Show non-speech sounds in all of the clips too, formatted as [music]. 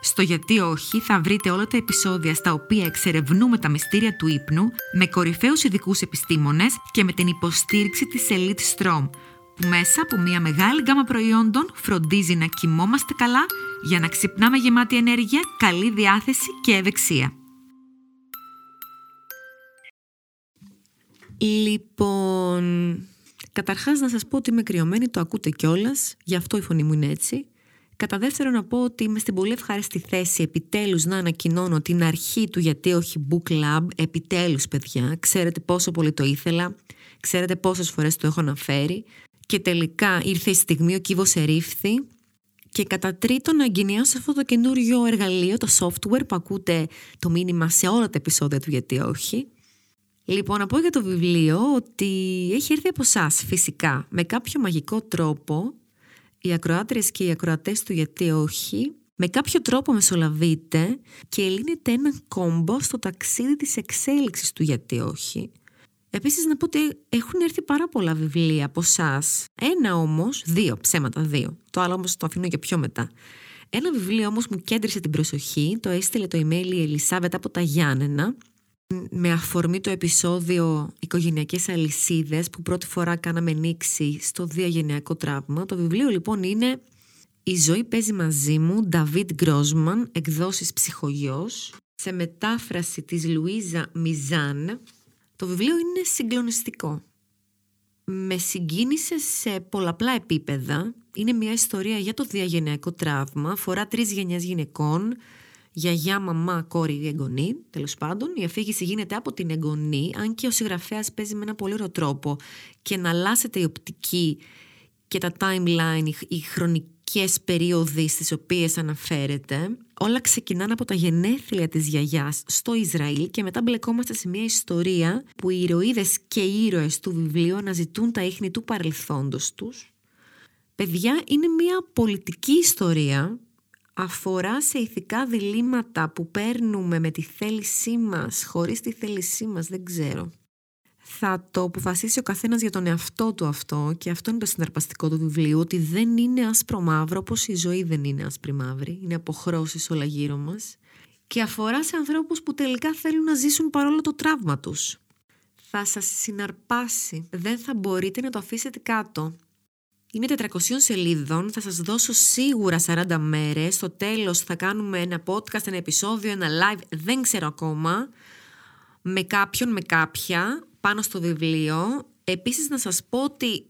Στο γιατί όχι θα βρείτε όλα τα επεισόδια στα οποία εξερευνούμε τα μυστήρια του ύπνου με κορυφαίους ειδικούς επιστήμονες και με την υποστήριξη της Elite Strom που μέσα από μια μεγάλη γκάμα προϊόντων φροντίζει να κοιμόμαστε καλά για να ξυπνάμε γεμάτη ενέργεια, καλή διάθεση και ευεξία. Λοιπόν, καταρχάς να σας πω ότι είμαι κρυωμένη, το ακούτε κιόλας, γι' αυτό η φωνή μου είναι έτσι. Κατά δεύτερον να πω ότι είμαι στην πολύ ευχάριστη θέση επιτέλους να ανακοινώνω την αρχή του γιατί όχι book club, επιτέλους παιδιά, ξέρετε πόσο πολύ το ήθελα, ξέρετε πόσες φορές το έχω αναφέρει και τελικά ήρθε η στιγμή, ο κύβος ερήφθη και κατά τρίτον να εγκαινιάσω αυτό το καινούριο εργαλείο, το software που ακούτε το μήνυμα σε όλα τα επεισόδια του γιατί όχι. Λοιπόν, να πω για το βιβλίο ότι έχει έρθει από εσάς φυσικά με κάποιο μαγικό τρόπο οι ακροάτριες και οι ακροατές του γιατί όχι με κάποιο τρόπο μεσολαβείτε και λύνεται ένα κόμπο στο ταξίδι της εξέλιξης του γιατί όχι Επίσης να πω ότι έχουν έρθει πάρα πολλά βιβλία από εσά. Ένα όμως, δύο, ψέματα δύο. Το άλλο όμως το αφήνω για πιο μετά. Ένα βιβλίο όμως μου κέντρισε την προσοχή, το έστειλε το email η Ελισάβετ από τα Γιάννενα, με αφορμή το επεισόδιο «Οικογενειακές αλυσίδες» που πρώτη φορά κάναμε νήξη στο διαγενειακό τραύμα. Το βιβλίο λοιπόν είναι «Η ζωή παίζει μαζί μου» Νταβίτ Γκρόσμαν, εκδόσεις ψυχογιός, σε μετάφραση της Λουίζα Μιζάν, το βιβλίο είναι συγκλονιστικό. Με συγκίνησε σε πολλαπλά επίπεδα. Είναι μια ιστορία για το διαγενειακό τραύμα. Αφορά τρεις γενιές γυναικών. Γιαγιά, μαμά, κόρη, εγγονή. Τέλος πάντων, η αφήγηση γίνεται από την εγγονή, αν και ο συγγραφέας παίζει με ένα πολύ ωραίο τρόπο και να αλλάσετε η οπτική και τα timeline, η χρονική ποιες περίοδοι στις οποίες αναφέρεται. Όλα ξεκινάνε από τα γενέθλια της γιαγιάς στο Ισραήλ και μετά μπλεκόμαστε σε μια ιστορία που οι ηρωίδες και οι ήρωες του βιβλίου αναζητούν τα ίχνη του παρελθόντος τους. Παιδιά, είναι μια πολιτική ιστορία αφορά σε ηθικά διλήμματα που παίρνουμε με τη θέλησή μας, χωρίς τη θέλησή μας, δεν ξέρω θα το αποφασίσει ο καθένας για τον εαυτό του αυτό και αυτό είναι το συναρπαστικό του βιβλίου ότι δεν είναι άσπρο μαύρο όπως η ζωή δεν είναι άσπρη μαύρη, είναι αποχρώσεις όλα γύρω μας και αφορά σε ανθρώπους που τελικά θέλουν να ζήσουν παρόλο το τραύμα τους. Θα σας συναρπάσει, δεν θα μπορείτε να το αφήσετε κάτω. Είναι 400 σελίδων, θα σας δώσω σίγουρα 40 μέρες, στο τέλος θα κάνουμε ένα podcast, ένα επεισόδιο, ένα live, δεν ξέρω ακόμα, με κάποιον, με κάποια, πάνω στο βιβλίο. Επίσης να σας πω ότι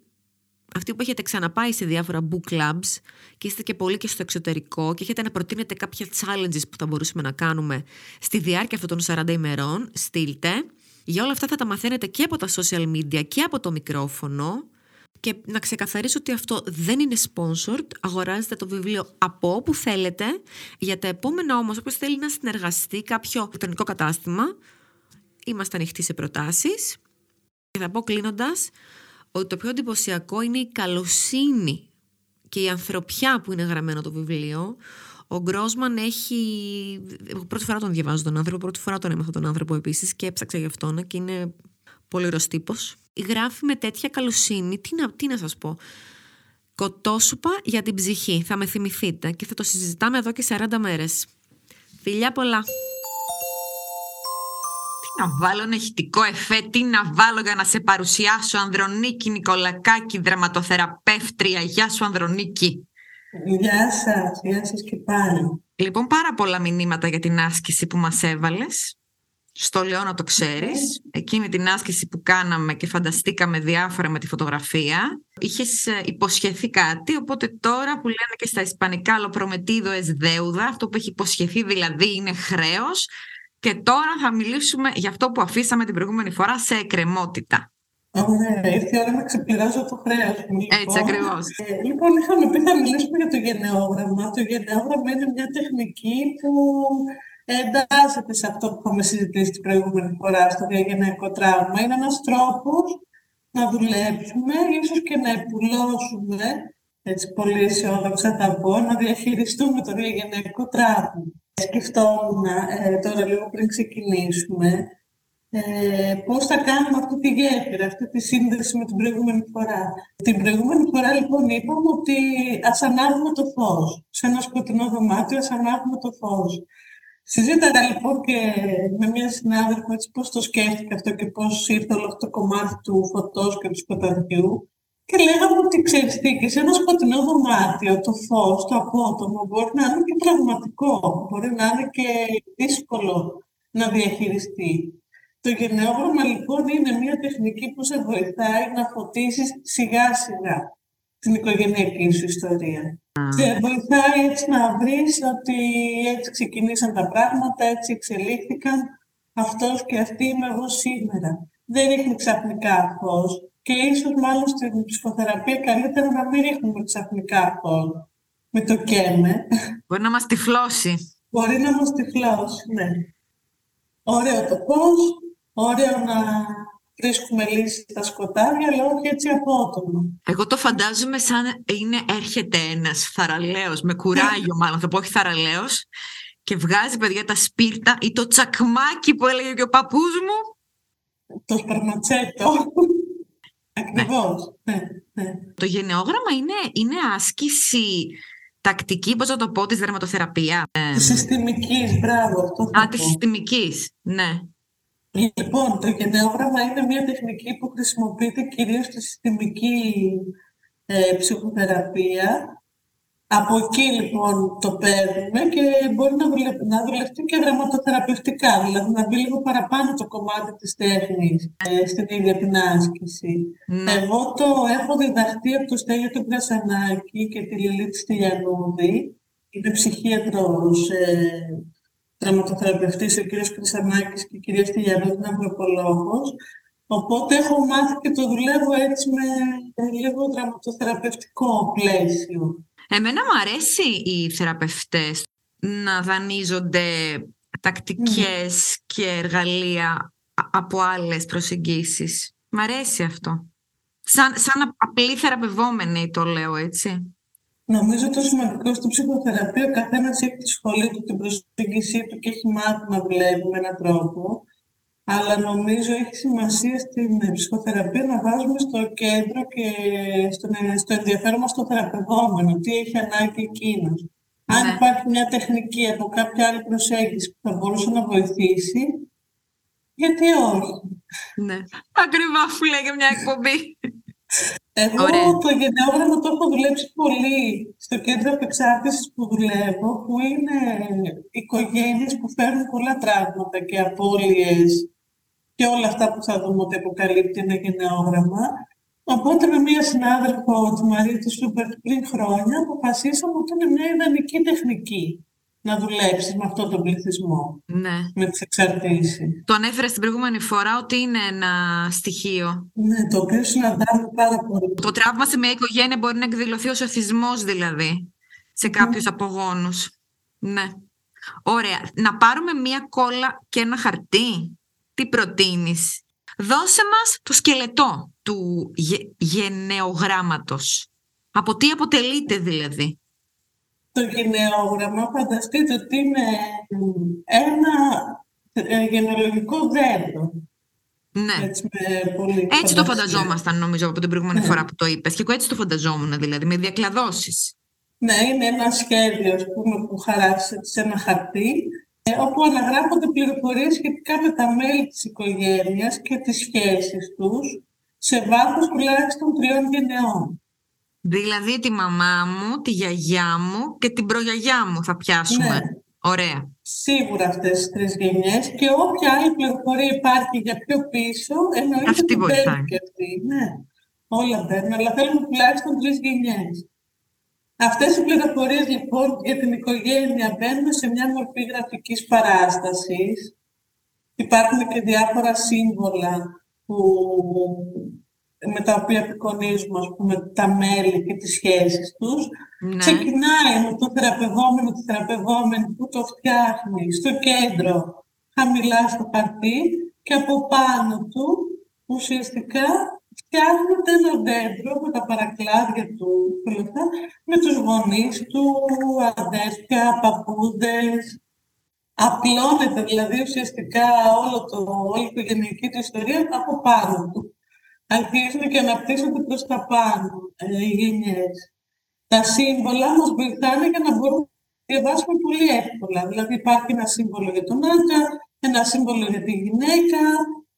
αυτοί που έχετε ξαναπάει σε διάφορα book clubs και είστε και πολύ και στο εξωτερικό και έχετε να προτείνετε κάποια challenges που θα μπορούσαμε να κάνουμε στη διάρκεια αυτών των 40 ημερών, στείλτε. Για όλα αυτά θα τα μαθαίνετε και από τα social media και από το μικρόφωνο. Και να ξεκαθαρίσω ότι αυτό δεν είναι sponsored, αγοράζετε το βιβλίο από όπου θέλετε. Για τα επόμενα όμως, όποιος θέλει να συνεργαστεί κάποιο ηλεκτρονικό κατάστημα, είμαστε ανοιχτοί σε προτάσεις. Και θα πω κλείνοντας ότι το πιο εντυπωσιακό είναι η καλοσύνη και η ανθρωπιά που είναι γραμμένο το βιβλίο. Ο Γκρόσμαν έχει. Πρώτη φορά τον διαβάζω τον άνθρωπο, πρώτη φορά τον έμαθα τον άνθρωπο επίσης και έψαξα γι' αυτόν και είναι πολύ ωραίος τύπος. Γράφει με τέτοια καλοσύνη. Τι να, τι να σας πω. Κοτόσουπα για την ψυχή. Θα με θυμηθείτε και θα το συζητάμε εδώ και 40 μέρες. Φιλιά πολλά! να βάλω ένα ηχητικό εφέ, τι να βάλω για να σε παρουσιάσω Ανδρονίκη Νικολακάκη, δραματοθεραπεύτρια. Γεια σου Ανδρονίκη. Γεια σας, γεια σας και πάλι. Λοιπόν, πάρα πολλά μηνύματα για την άσκηση που μας έβαλες. Στο λέω να το ξέρεις. Εκείνη την άσκηση που κάναμε και φανταστήκαμε διάφορα με τη φωτογραφία. Είχες ε, υποσχεθεί κάτι, οπότε τώρα που λένε και στα ισπανικά «Λοπρομετίδο es deuda», αυτό που έχει υποσχεθεί δηλαδή είναι χρέος, και τώρα θα μιλήσουμε για αυτό που αφήσαμε την προηγούμενη φορά σε εκκρεμότητα. Ωραία, ήρθε η ώρα να ξεπληρώσω το χρέος μου. Λοιπόν. Έτσι ακριβώς. Ε, λοιπόν, είχαμε πει να μιλήσουμε για το γενναιόγραμμα. Το γενναιόγραμμα είναι μια τεχνική που εντάσσεται σε αυτό που είχαμε συζητήσει την προηγούμενη φορά στο διαγενειακό τραύμα. Είναι ένας τρόπος να δουλέψουμε, ίσως και να επουλώσουμε, έτσι πολύ αισιόδοξα θα πω, να διαχειριστούμε το διαγενειακό τραύμα. Σκεφτόμουν ε, τώρα λίγο πριν ξεκινήσουμε, ε, πώς θα κάνουμε αυτή τη γέφυρα, αυτή τη σύνδεση με την προηγούμενη φορά. Την προηγούμενη φορά λοιπόν είπαμε ότι ας ανάβουμε το φως. Σε ένα σκοτεινό δωμάτιο ας ανάβουμε το φως. Συζήταγα λοιπόν και με μια συνάδελφο έτσι πώς το σκέφτηκα αυτό και πώς ήρθε όλο αυτό το κομμάτι του φωτός και του σκοταδιού. Και λέγαμε ότι ξέρεις τι, και σε ένα σκοτεινό δωμάτιο το φως, το απότομο μπορεί να είναι και πραγματικό, μπορεί να είναι και δύσκολο να διαχειριστεί. Το γενναιόγραμμα λοιπόν είναι μια τεχνική που σε βοηθάει να φωτίσεις σιγά σιγά την οικογενειακή σου ιστορία. Σε βοηθάει έτσι να βρεις ότι έτσι ξεκινήσαν τα πράγματα, έτσι εξελίχθηκαν αυτός και αυτή είμαι εγώ σήμερα. Δεν ρίχνει ξαφνικά φως και ίσως μάλλον στην ψυχοθεραπεία καλύτερα να μην ρίχνουμε ξαφνικά φως με το κέμε. Μπορεί να μας τυφλώσει. Μπορεί να μας τυφλώσει, ναι. Ωραίο το πώς, ωραίο να βρίσκουμε λύση στα σκοτάδια, αλλά όχι έτσι απότομα. Εγώ το φαντάζομαι σαν είναι, έρχεται ένας θαραλέος, με κουράγιο μάλλον, θα πω όχι θαραλέος, και βγάζει παιδιά τα σπίρτα ή το τσακμάκι που έλεγε και ο παππούς μου. Το σπαρματσέτο. Ακριβώς. Ναι. Ναι, Το γενναιόγραμμα είναι, είναι άσκηση τακτική, πώς να το πω, της δερματοθεραπείας. Της συστημικής, μπράβο. Αυτό Α, της συστημικής, ναι. Λοιπόν, το γενναιόγραμμα είναι μια τεχνική που χρησιμοποιείται κυρίως στη συστημική ε, ψυχοθεραπεία. Από εκεί λοιπόν το παίρνουμε και μπορεί να, δουλε... να δουλευτεί και γραμματοθεραπευτικά, δηλαδή να μπει λίγο παραπάνω το κομμάτι της τέχνης ε, στην ίδια την άσκηση. Ναι. Εγώ το έχω διδαχτεί από το Στέλιο του Γκρασανάκη και τη Λιλίτη Στυλιανούδη. Είναι ψυχίατρος ε, τραυματοθεραπευτής ο κύριος Κρυσανάκης και η κυρία Στυλιανού είναι ανθρωπολόγος. Οπότε έχω μάθει και το δουλεύω έτσι με λίγο τραυματοθεραπευτικό πλαίσιο. Εμένα μου αρέσει οι θεραπευτές να δανείζονται τακτικές και εργαλεία από άλλες προσεγγίσεις. Μ' αρέσει αυτό. Σαν, σαν απλή θεραπευόμενη το λέω έτσι. Νομίζω το σημαντικό στην ψυχοθεραπεία ο καθένας έχει τη σχολή του, την προσέγγιση του και έχει μάθει να δουλεύει με έναν τρόπο. Αλλά νομίζω έχει σημασία στην ψυχοθεραπεία να βάζουμε στο κέντρο και στο, στο ενδιαφέρον μας το θεραπευόμενο, τι έχει ανάγκη εκείνος. Αν Ναι. υπάρχει μια τεχνική από κάποια άλλη προσέγγιση που θα μπορούσε να βοηθήσει, γιατί όχι; Ναι. Ακριβά που λέγε μια εκπομπή. Εγώ Ωραία. το γενναιόγραμμα το έχω δουλέψει πολύ στο κέντρο απεξάρτησης που δουλεύω, που είναι οικογένειες που φέρνουν πολλά τραύματα και απώλειες και όλα αυτά που θα δούμε ότι αποκαλύπτει ένα γενναιόγραμμα. Οπότε με μία συνάδελφο, τη Μαρία της Σούπερτ, πριν χρόνια, αποφασίσαμε ότι είναι μια ιδανική τεχνική να δουλέψεις με αυτόν τον πληθυσμό, ναι. με τις εξαρτήσεις. Το ανέφερε στην προηγούμενη φορά ότι είναι ένα στοιχείο. Ναι, το οποίο συναντάμε πάρα πολύ. Το τραύμα σε μια οικογένεια μπορεί να εκδηλωθεί ως εθισμός δηλαδή σε κάποιους απογόνους. Ναι. Ωραία. Να πάρουμε μια κόλλα και ένα χαρτί. Τι προτείνεις; Δώσε μας το σκελετό του γε, γενεογράμματος. Από τι αποτελείται δηλαδή; Το γενεόγραμμα φανταστείτε ότι είναι ένα ε, γενεολογικό δέντρο. Ναι. Έτσι, με πολύ Έτσι το φαντασία. φανταζόμασταν νομίζω από την προηγούμενη Ναι. φορά που το είπες. Και εγώ έτσι το φανταζόμουν δηλαδή, με διακλαδώσεις. Ναι, είναι ένα σχέδιο ας πούμε, που χαράσετε σε ένα χαρτί, ε, όπου αναγράφονται πληροφορίες σχετικά με τα μέλη της οικογένειας και τις σχέσεις τους, σε βάθος τουλάχιστον τριών γενεών. Δηλαδή τη μαμά μου, τη γιαγιά μου και την προγιαγιά μου θα πιάσουμε. Ναι. Ωραία. Σίγουρα αυτές τις τρεις γενιές και όποια άλλη πληροφορία υπάρχει για πιο πίσω, εννοείται Αυτή ότι βοηθάει. μπαίνει και αυτή. Ναι, όλα μπαίνουν, αλλά θέλουμε τουλάχιστον τρεις γενιές. Αυτές οι πληροφορίες λοιπόν για την οικογένεια μπαίνουν σε μια μορφή γραφικής παράστασης. Υπάρχουν και διάφορα σύμβολα που με τα οποία απεικονίζουμε ας πούμε, τα μέλη και τις σχέσεις τους. Ναι. Ξεκινάει με το θεραπευόμενο, τη θεραπευόμενη που το φτιάχνει στο κέντρο, χαμηλά στο χαρτί και από πάνω του ουσιαστικά φτιάχνεται ένα δέντρο με τα παρακλάδια του με τους γονείς του, αδέρφια, παππούδες. Απλώνεται δηλαδή ουσιαστικά όλο το, όλη η οικογενειακή του ιστορία από πάνω του. Αρχίζουν και αναπτύσσονται προς τα πάνω ε, οι γενιές. Τα σύμβολα μας βοηθάνε για να μπορούμε να διαβάσουμε πολύ εύκολα. Δηλαδή υπάρχει ένα σύμβολο για τον άντρα, ένα σύμβολο για τη γυναίκα,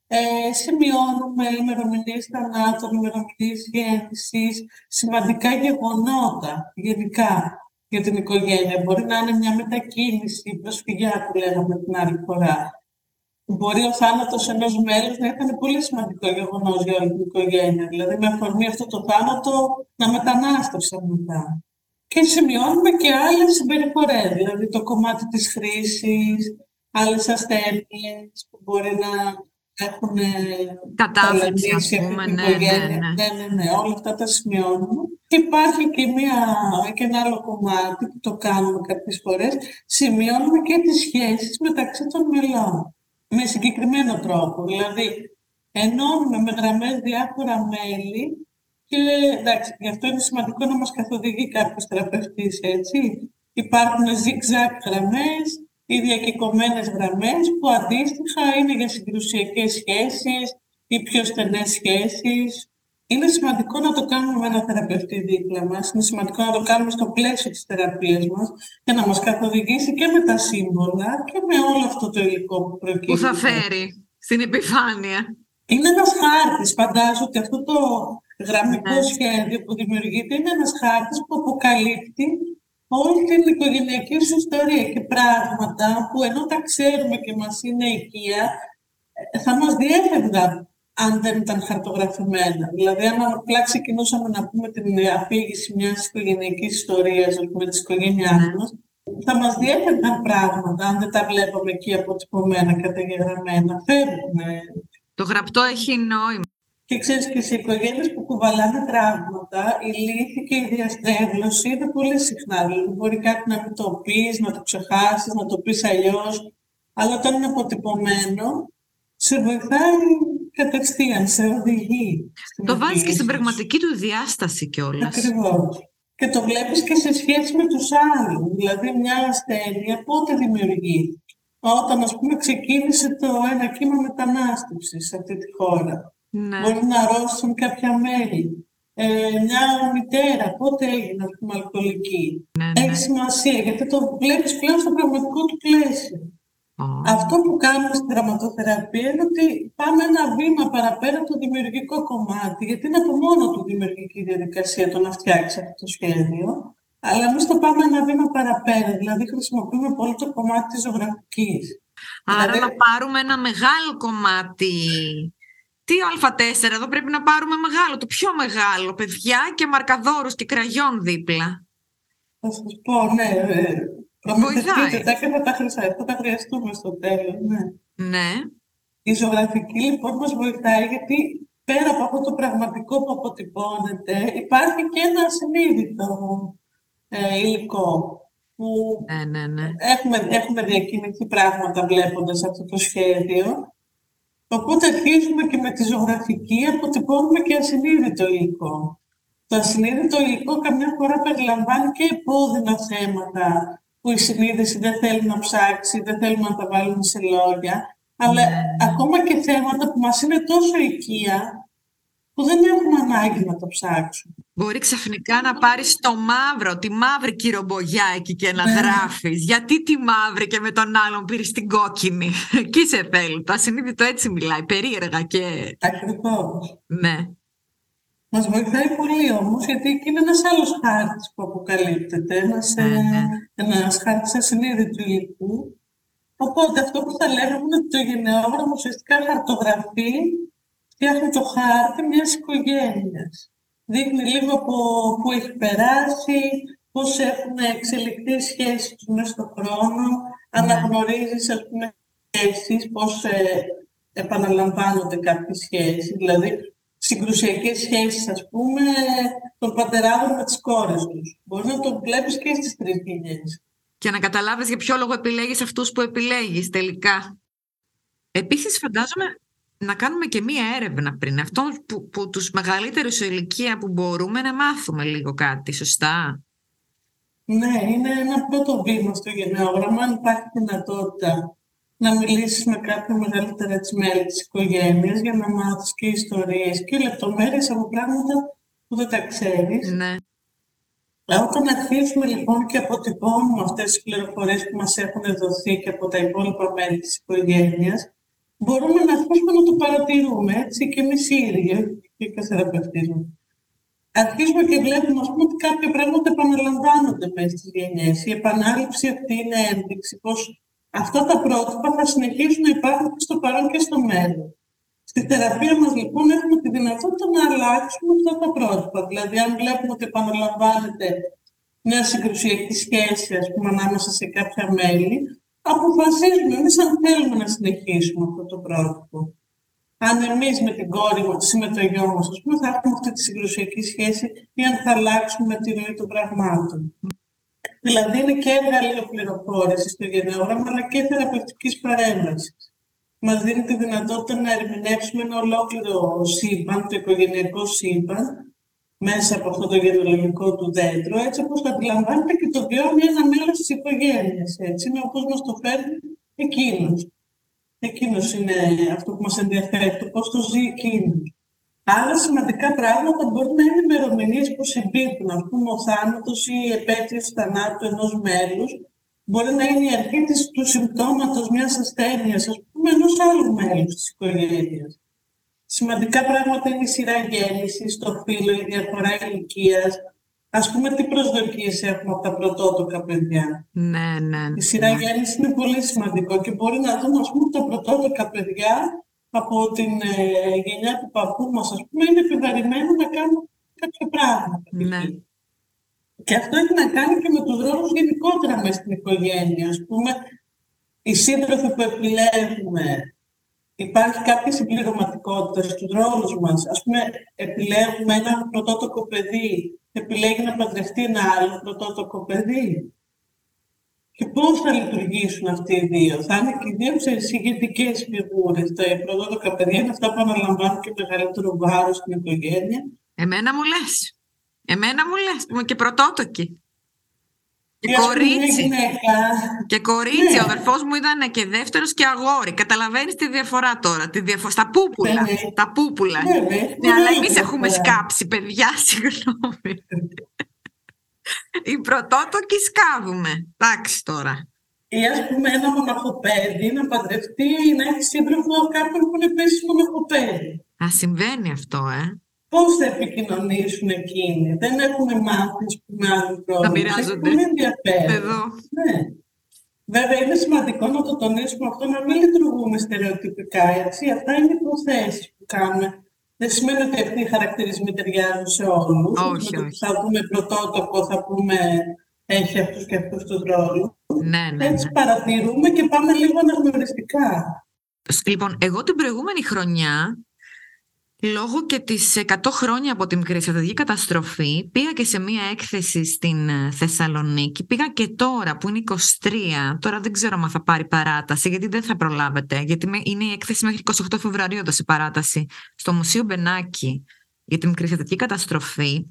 ε, σημειώνουμε ημερομηνίες θανάτων, ημερομηνίες γέννησης, σημαντικά γεγονότα γενικά για την οικογένεια. Μπορεί να είναι μια μετακίνηση, προσφυγιά που λέγαμε την άλλη φορά. Μπορεί ο θάνατο ενό μέλου να ήταν πολύ σημαντικό γεγονός για όλη την οικογένεια. Δηλαδή, με αφορμή αυτό το θάνατο να μετανάστευσαν μετά. Και σημειώνουμε και άλλες συμπεριφορές, δηλαδή το κομμάτι της χρήσης, άλλες ασθένειες που μπορεί να έχουν κατάφυξη, ας πούμε, ναι, ναι, ναι, ναι. ναι, ναι, ναι, όλα αυτά τα σημειώνουμε. Και υπάρχει και, μια, και ένα άλλο κομμάτι που το κάνουμε κάποιες φορές, σημειώνουμε και τις σχέσεις μεταξύ των μελών, με συγκεκριμένο τρόπο. Δηλαδή, ενώνουμε με γραμμές διάφορα μέλη και εντάξει, γι' αυτό είναι σημαντικό να μας καθοδηγεί κάποιος θεραπευτής, έτσι. Υπάρχουν zigzag γραμμές, οι διακεκομένες γραμμές που αντίστοιχα είναι για συγκρουσιακές σχέσεις ή πιο στενές σχέσεις. Είναι σημαντικό να το κάνουμε με ένα θεραπευτή δίπλα μας, είναι σημαντικό να το κάνουμε στο πλαίσιο της θεραπείας μας για να μας καθοδηγήσει και με τα σύμβολα και με όλο αυτό το υλικό που προκύπτει. Που θα φέρει στην επιφάνεια. Είναι ένας χάρτης, φαντάζομαι ότι αυτό το γραμμικό ναι. σχέδιο που δημιουργείται είναι ένας χάρτης που αποκαλύπτει όλη την οικογενειακή σου ιστορία και πράγματα που ενώ τα ξέρουμε και μας είναι οικία, ε, θα μας διέφευγαν αν δεν ήταν χαρτογραφημένα. Δηλαδή, αν απλά ξεκινούσαμε να πούμε την αφήγηση μιας οικογενειακής ιστορίας, ας πούμε, της οικογένειάς ναι. μας, θα μας διέφευγαν πράγματα αν δεν τα βλέπαμε εκεί αποτυπωμένα, καταγεγραμμένα. Φεύγουν. Το γραπτό έχει νόημα. Και ξέρεις και σε οικογένειες που κουβαλάνε τραύματα, η λύθη και η διαστρέβλωση είναι πολύ συχνά. Δηλαδή μπορεί κάτι να μην το πεις, να το ξεχάσεις, να το πεις αλλιώς, αλλά όταν είναι αποτυπωμένο, σε βοηθάει κατευθείαν, σε οδηγεί. Το βάζεις και στην πραγματική του διάσταση κιόλας. Ακριβώς. Και το βλέπεις και σε σχέση με τους άλλους. Δηλαδή μια ασθένεια πότε δημιουργήθηκε. Όταν, ας πούμε, ξεκίνησε το ένα κύμα μετανάστευσης σε αυτή τη χώρα ναι. Μπορεί να αρρώσουν κάποια μέλη. Ε, μια μητέρα, πότε έγινε, ας πούμε, αλκοολική; Ναι, ναι. Έχει σημασία, γιατί το βλέπεις πλέον στο πραγματικό του πλαίσιο. Αυτό που κάνουμε στην γραμματοθεραπεία είναι ότι πάμε ένα βήμα παραπέρα από το δημιουργικό κομμάτι, γιατί είναι από μόνο του δημιουργική διαδικασία το να φτιάξει αυτό το σχέδιο. Αλλά εμείς το πάμε ένα βήμα παραπέρα, δηλαδή χρησιμοποιούμε πολύ το κομμάτι της ζωγραφικής. Άρα δηλαδή... να πάρουμε ένα μεγάλο κομμάτι τι α4, εδώ πρέπει να πάρουμε μεγάλο, το πιο μεγάλο, παιδιά και μαρκαδόρους και κραγιόν δίπλα. Θα σας πω, ναι. Ε, Βοηθάει. Τα θα τα, θα τα χρειαστούμε στο τέλος, ναι. Ναι. Η ζωγραφική λοιπόν μας βοηθάει γιατί πέρα από αυτό το πραγματικό που αποτυπώνεται υπάρχει και ένα ασυνείδητο ε, υλικό που ναι, ναι, ναι. Έχουμε, έχουμε διακίνηθεί πράγματα βλέποντας αυτό το σχέδιο Οπότε αρχίζουμε και με τη ζωγραφική, αποτυπώνουμε και ασυνείδητο υλικό. Το ασυνείδητο υλικό καμιά φορά περιλαμβάνει και επώδυνα θέματα που η συνείδηση δεν θέλει να ψάξει, δεν θέλουμε να τα βάλουμε σε λόγια, αλλά ναι. ακόμα και θέματα που μας είναι τόσο οικεία, που δεν έχουμε ανάγκη να το ψάξουμε. Μπορεί ξαφνικά να πάρεις το μαύρο, τη μαύρη κυρομπογιά εκεί και να ναι. γράφεις. Γιατί τη μαύρη και με τον άλλον πήρες την κόκκινη; [laughs] Εκεί σε θέλει. Το ασυνείδητο έτσι μιλάει, περίεργα και. Ακριβώς. Ναι. Μα βοηθάει πολύ όμως, γιατί εκεί είναι ένας άλλος χάρτης που αποκαλύπτεται. Ένας ναι, ναι. χάρτης ασυνείδητου υλικού. Οπότε αυτό που θα λέγαμε είναι ότι το γενναιόγραμμο ουσιαστικά χαρτογραφεί φτιάχνει το χάρτη μιας οικογένειας. Δείχνει λίγο από πού έχει περάσει, πώς έχουν εξελιχθεί οι σχέσεις τους μέσα στον χρόνο, ναι. αναγνωρίζεις, ας πούμε, σχέσεις, πώς ε, επαναλαμβάνονται κάποιες σχέσεις. Δηλαδή, συγκρουσιακές σχέσεις, ας πούμε, των πατεράδων με τις κόρες τους. Μπορείς να το βλέπεις και στις τρεις γενιές. Και να καταλάβεις για ποιο λόγο επιλέγεις αυτούς που επιλέγεις τελικά. Επίσης φαντάζομαι να κάνουμε και μία έρευνα πριν. Αυτό που, που τους μεγαλύτερους σε ηλικία που μπορούμε να μάθουμε λίγο κάτι, σωστά; Ναι, είναι ένα πρώτο βήμα στο γενναιόγραμμα, αν υπάρχει δυνατότητα να μιλήσεις με κάποιο μεγαλύτερα έτσι, μέλη της οικογένειας για να μάθεις και ιστορίες και λεπτομέρειες από πράγματα που δεν τα ξέρεις. Ναι. Όταν αρχίσουμε λοιπόν και αποτυπώνουμε αυτές τις πληροφορίες που μας έχουν δοθεί και από τα υπόλοιπα μέλη της οικογένειας, μπορούμε να αρχίσουμε να το παρατηρούμε, έτσι, και εμείς οι ίδιοι, και οι Αρχίζουμε και βλέπουμε, ας πούμε, ότι κάποια πράγματα επαναλαμβάνονται μέσα στις γενιές. Η επανάληψη αυτή είναι ένδειξη πως αυτά τα πρότυπα θα συνεχίσουν να υπάρχουν και στο παρόν και στο μέλλον. Στη θεραπεία μας λοιπόν έχουμε τη δυνατότητα να αλλάξουμε αυτά τα πρότυπα. Δηλαδή αν βλέπουμε ότι επαναλαμβάνεται μια συγκρουσιακή σχέση ας πούμε, ανάμεσα σε κάποια μέλη, αποφασίζουμε εμείς αν θέλουμε να συνεχίσουμε αυτό το πρότυπο. Αν εμείς με την κόρη μας ή με το γιο μας, θα έχουμε αυτή τη συγκρουσιακή σχέση ή αν θα αλλάξουμε τη ροή των πραγμάτων. Δηλαδή είναι και εργαλείο πληροφόρησης στο γενναιόγραμμα, αλλά και θεραπευτικής παρέμβασης. Μας δίνει τη δυνατότητα να ερμηνεύσουμε ένα ολόκληρο σύμπαν, το οικογενειακό σύμπαν, μέσα από αυτό το γενναιολογικό του δέντρο, έτσι όπως το αντιλαμβάνεται και το βιώνει ένα μέλο της οικογένειας. Έτσι είναι όπως μας το φέρνει εκείνος. Εκείνος είναι αυτό που μας ενδιαφέρει, το πώς το ζει εκείνος. Άλλα σημαντικά πράγματα μπορεί να είναι ημερομηνίες που συμπίπτουν. Α πούμε, ο θάνατος ή η επέτειο θανάτου ενός μέλους μπορεί να είναι η αρχή της, του συμπτώματος μιας ασθένειας, ας πούμε, ενός άλλου μέλους της οικογένειας. Σημαντικά πράγματα είναι η σειρά γέννησης, το φύλλο, η διαφορά ηλικίας. Α πούμε, τι προσδοκίες έχουμε από τα πρωτότοκα παιδιά. Ναι, ναι. Η σειρά ναι. γέννησης είναι πολύ σημαντικό και μπορεί να δούμε, ας πούμε, τα πρωτότοκα παιδιά από την ε, γενιά του παππού μας, ας πούμε, είναι επιβαρημένο να κάνουν κάποια πράγματα. Ναι. Και αυτό έχει να κάνει και με τους ρόλους γενικότερα μέσα στην οικογένεια. Ας πούμε, οι σύντροφοι που επιλέγουμε, υπάρχει κάποια συμπληρωματικότητα στους ρόλους μας. Ας πούμε, επιλέγουμε ένα πρωτότοκο παιδί, επιλέγει να παντρευτεί ένα άλλο πρωτότοκο παιδί. Και πώς θα λειτουργήσουν αυτοί οι δύο; Θα είναι και οι δύο ηγετικέ φιγούρες. Τα πρωτότοκα παιδιά είναι αυτά που αναλαμβάνουν και μεγαλύτερο βάρος στην οικογένεια. Εμένα μου λες. Εμένα μου λες. Είμαι και πρωτότοκη. Και κορίτσι. Και κορίτσι. Ναι. Ο αδερφός μου ήταν και δεύτερος και αγόρι. Καταλαβαίνεις τη διαφορά τώρα. Τη διαφο... Στα πούπουλα. Ναι, ναι. Τα πούπουλα. Ναι, ναι. ναι αλλά εμείς έχουμε σκάψει, παιδιά. [laughs] Συγγνώμη. [laughs] Οι πρωτότοκοι σκάβουμε. Εντάξει τώρα. Ή ας πούμε ένα μοναχοπέδι να παντρευτεί ή να έχει σύντροφο κάποιον που είναι επίσης μοναχοπέδι. Α, συμβαίνει αυτό, ε. Πώς θα επικοινωνήσουν εκείνοι; Δεν έχουν μάθει με άλλους τρόπου. Θα μοιράζονται. Πολύ ενδιαφέρον. Εδώ. Ναι. Βέβαια, είναι σημαντικό να το τονίσουμε αυτό, να μην λειτουργούμε στερεοτυπικά. Έτσι. Αυτά είναι υποθέσει που κάνουμε δεν σημαίνει ότι αυτοί οι χαρακτηρισμοί ταιριάζουν σε όλους. Όχι, όχι. Θα πούμε πρωτότοκο, θα πούμε έχει αυτούς και αυτούς τους ρόλους. Ναι, ναι, Έτσι ναι. παρατηρούμε και πάμε λίγο αναγνωριστικά. Λοιπόν, εγώ την προηγούμενη χρονιά Λόγω και τις 100 χρόνια από την κρυσιοδοτική καταστροφή πήγα και σε μία έκθεση στην ε, Θεσσαλονίκη. Πήγα και τώρα που είναι 23. Τώρα δεν ξέρω αν θα πάρει παράταση γιατί δεν θα προλάβετε. Γιατί είναι η έκθεση μέχρι 28 Φεβρουαρίου η παράταση στο Μουσείο Μπενάκη για την κρυσιοδοτική καταστροφή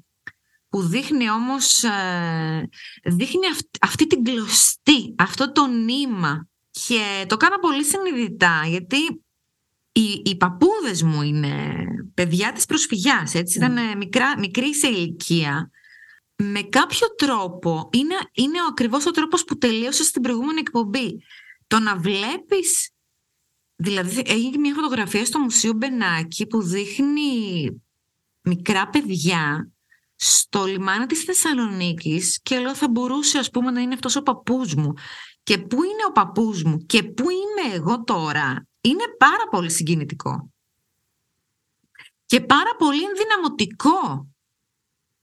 που δείχνει όμως ε, δείχνει αυτή την κλωστή, αυτό το νήμα και το κάνω πολύ συνειδητά γιατί οι, οι παππούδες μου είναι παιδιά της προσφυγιάς, έτσι, ήταν ναι. μικρά, μικρή σε ηλικία. Με κάποιο τρόπο, είναι, είναι ο ακριβώς ο τρόπος που τελείωσε στην προηγούμενη εκπομπή. Το να βλέπεις, δηλαδή έγινε μια φωτογραφία στο Μουσείο Μπενάκη που δείχνει μικρά παιδιά στο λιμάνι της Θεσσαλονίκης και λέω θα μπορούσε ας πούμε να είναι αυτός ο παππούς μου. Και πού είναι ο παππούς μου και πού είμαι εγώ τώρα; Είναι πάρα πολύ συγκινητικό. Και πάρα πολύ ενδυναμωτικό.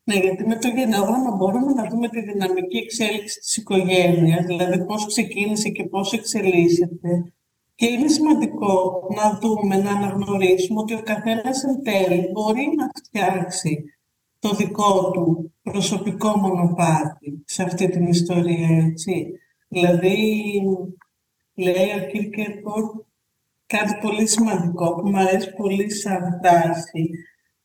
Ναι, γιατί με το γενναιόγραμμα μπορούμε να δούμε τη δυναμική εξέλιξη της οικογένειας, δηλαδή πώς ξεκίνησε και πώς εξελίσσεται. Και είναι σημαντικό να δούμε, να αναγνωρίσουμε ότι ο καθένας εν τέλει μπορεί να φτιάξει το δικό του προσωπικό μονοπάτι σε αυτή την ιστορία, έτσι. Δηλαδή, λέει ο Κίρκερπορ κάτι πολύ σημαντικό που μου αρέσει πολύ σαν τάση.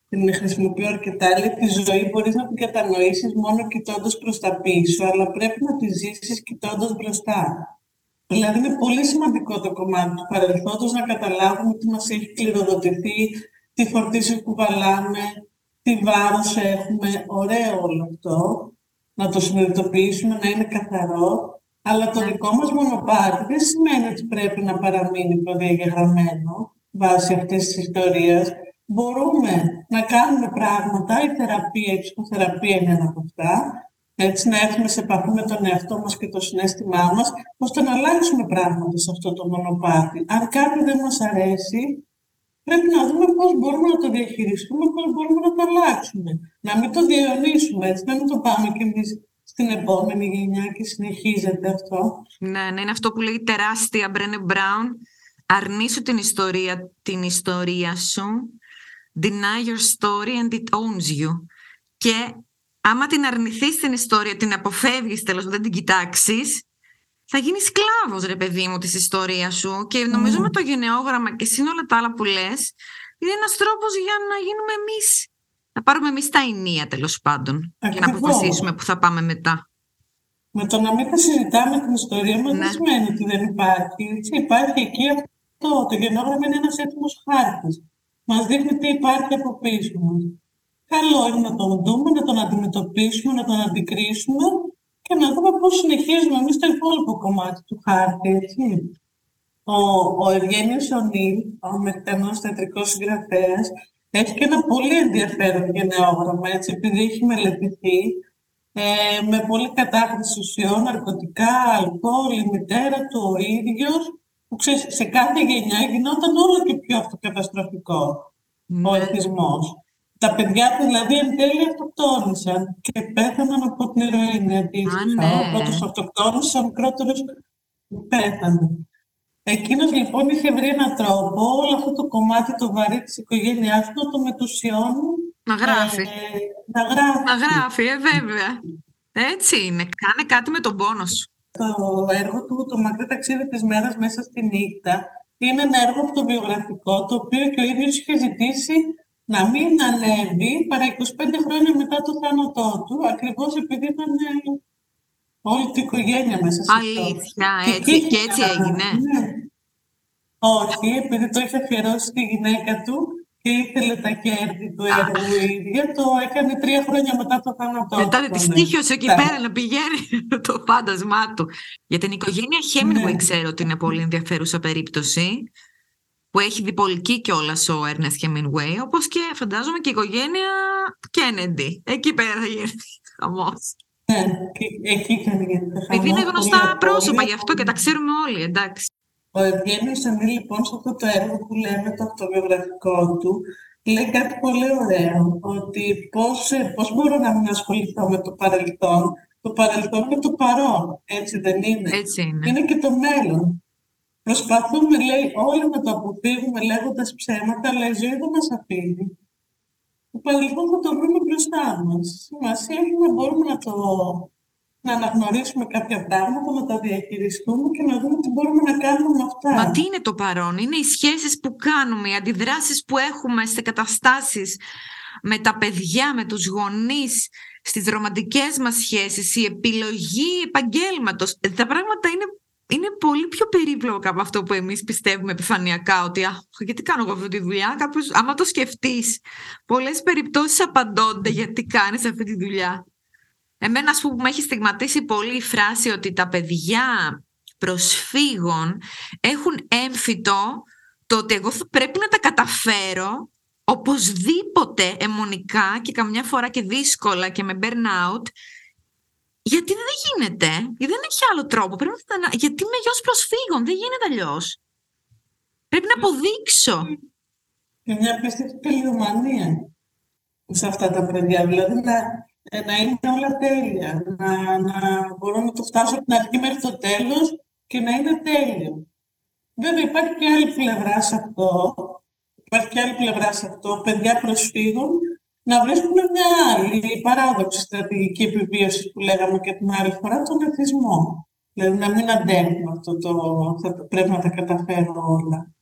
Την χρησιμοποιώ αρκετά. Λέει τη ζωή μπορείς να την κατανοήσεις μόνο κοιτώντας προς τα πίσω, αλλά πρέπει να τη ζήσεις κοιτώντας μπροστά. Δηλαδή, είναι πολύ σημαντικό το κομμάτι του παρελθόντος να καταλάβουμε τι μας έχει κληροδοτηθεί, τι φορτίσεις που βαλάμε, τι βάρος έχουμε. Ωραίο όλο αυτό. Να το συνειδητοποιήσουμε, να είναι καθαρό αλλά το δικό μας μονοπάτι δεν σημαίνει ότι πρέπει να παραμείνει προδιαγεγραμμένο βάσει αυτής της ιστορίας. Μπορούμε να κάνουμε πράγματα, η θεραπεία, η ψυχοθεραπεία είναι ένα από αυτά, έτσι να έρθουμε σε επαφή με τον εαυτό μας και το συνέστημά μας, ώστε να αλλάξουμε πράγματα σε αυτό το μονοπάτι. Αν κάτι δεν μας αρέσει, πρέπει να δούμε πώς μπορούμε να το διαχειριστούμε, πώς μπορούμε να το αλλάξουμε. Να μην το διαιωνίσουμε, έτσι, να μην το πάμε κι εμείς στην επόμενη γενιά και συνεχίζεται αυτό. Ναι, ναι, είναι αυτό που λέει τεράστια Μπρένε Μπράουν. Αρνήσου την ιστορία, την ιστορία σου. Deny your story and it owns you. Και άμα την αρνηθείς την ιστορία, την αποφεύγεις τέλος, δεν την κοιτάξεις, θα γίνεις σκλάβος, ρε παιδί μου, της ιστορίας σου. Και νομίζω με το γενναιόγραμμα και συν όλα τα άλλα που λες, είναι ένας τρόπος για να γίνουμε εμείς να πάρουμε εμείς τα ενία τέλος πάντων και να αποφασίσουμε που θα πάμε μετά. Με το να μην τα συζητάμε την ιστορία μας ναι. δεν σημαίνει ότι δεν υπάρχει. Έτσι, υπάρχει εκεί αυτό. Το γεννόγραμμα είναι ένας έτοιμος χάρτης. Μας δείχνει τι υπάρχει από πίσω μας. Καλό είναι να τον δούμε, να τον αντιμετωπίσουμε, να τον αντικρίσουμε και να δούμε πώς συνεχίζουμε εμείς το υπόλοιπο κομμάτι του χάρτη. Έτσι. Ο, ο Ευγένιος Ονίλ, ο μεκτενός θεατρικός συγγραφέας, έχει και ένα πολύ ενδιαφέρον γενναιόγραμμα, έτσι, επειδή έχει μελετηθεί ε, με πολύ κατάχρηση ουσιών, ναρκωτικά, αλκοόλ, η μητέρα του, ο ίδιος, που ξέρεις, σε κάθε γενιά γινόταν όλο και πιο αυτοκαταστροφικό ο ναι. εθισμός. Τα παιδιά του δηλαδή εν τέλει αυτοκτόνησαν και πέθαναν από την ηρωίνη αντίστοιχα. Ναι. Ο πρώτος αυτοκτόνησε, ο μικρότερος πέθανε. Εκείνος λοιπόν είχε βρει έναν τρόπο όλο αυτό το κομμάτι το βαρύ της οικογένειάς του να το μετουσιώνει. Να γράφει. Ε, να γράφει. Να γράφει, ε, βέβαια. Έτσι είναι. Κάνε κάτι με τον πόνο σου. Το έργο του, το μακρύ ταξίδι της μέρας μέσα στη νύχτα, είναι ένα έργο αυτοβιογραφικό, το οποίο και ο ίδιος είχε ζητήσει να μην ανέβει παρά 25 χρόνια μετά το θάνατό του, ακριβώς επειδή ήταν όλη την οικογένεια μέσα σε αυτό. Αλήθεια, έτσι και, έτσι έγινε. Ναι. Όχι, επειδή το είχε αφιερώσει στη γυναίκα του και ήθελε τα κέρδη του έργου η ίδια, το έκανε τρία χρόνια μετά το θάνατό του. Μετά τη στήχιωσε εκεί πέρα να πηγαίνει [laughs] το φάντασμά του. Για την οικογένεια Χέμινγκουι ναι. ξέρω ότι είναι πολύ ενδιαφέρουσα περίπτωση που έχει διπολική κιόλας ο Έρνεστ Χέμινγκουέι, όπως και φαντάζομαι και η οικογένεια Κέννεντι. Εκεί πέρα θα γίνει χαμός. Ναι, εκεί Επειδή είναι γνωστά πρόσωπα, γι' αυτό και τα ξέρουμε όλοι, εντάξει. Ο Ευγένιος Σανή, λοιπόν, σε αυτό το έργο που λέμε το αυτοβιογραφικό του, λέει κάτι πολύ ωραίο, ότι πώς, πώς μπορώ να μην ασχοληθώ με το παρελθόν. Το παρελθόν είναι το παρόν, έτσι δεν είναι; Έτσι είναι. Είναι και το μέλλον. Προσπαθούμε, λέει, όλοι να το αποφύγουμε λέγοντας ψέματα, αλλά η ζωή δεν μας αφήνει το παρελθόν θα το βρούμε μπροστά μας. Σημασία έχει να μπορούμε να το να αναγνωρίσουμε κάποια πράγματα, να τα διαχειριστούμε και να δούμε τι μπορούμε να κάνουμε με αυτά. Μα τι είναι το παρόν, είναι οι σχέσεις που κάνουμε, οι αντιδράσεις που έχουμε σε καταστάσεις με τα παιδιά, με τους γονείς, στις ρομαντικές μας σχέσεις, η επιλογή επαγγέλματος. Τα πράγματα είναι είναι πολύ πιο περίπλοκο από αυτό που εμείς πιστεύουμε επιφανειακά ότι α, γιατί κάνω εγώ αυτή τη δουλειά. Κάποιος, άμα το σκεφτείς, πολλές περιπτώσεις απαντώνται γιατί κάνεις αυτή τη δουλειά. Εμένα, ας πούμε, μου έχει στιγματίσει πολύ η φράση ότι τα παιδιά προσφύγων έχουν έμφυτο το ότι εγώ πρέπει να τα καταφέρω οπωσδήποτε αιμονικά και καμιά φορά και δύσκολα και με burnout γιατί δεν γίνεται, γιατί δεν έχει άλλο τρόπο. Πρέπει να... Γιατί είμαι γιος προσφύγων, δεν γίνεται αλλιώς. Πρέπει να αποδείξω. Και μια απίστευτη τελειομανία σε αυτά τα παιδιά. Δηλαδή να, να είναι όλα τέλεια. Να, να μπορώ να το φτάσω από την αρχή μέχρι το τέλος και να είναι τέλειο. Βέβαια υπάρχει και άλλη πλευρά σε αυτό. Υπάρχει και άλλη πλευρά σε αυτό. Παιδιά προσφύγων να βρίσκουν μια άλλη παράδοξη στρατηγική επιβίωση που λέγαμε και την άλλη φορά, τον εθισμό. Δηλαδή να μην αντέχουμε αυτό το, θα, πρέπει να τα καταφέρω όλα.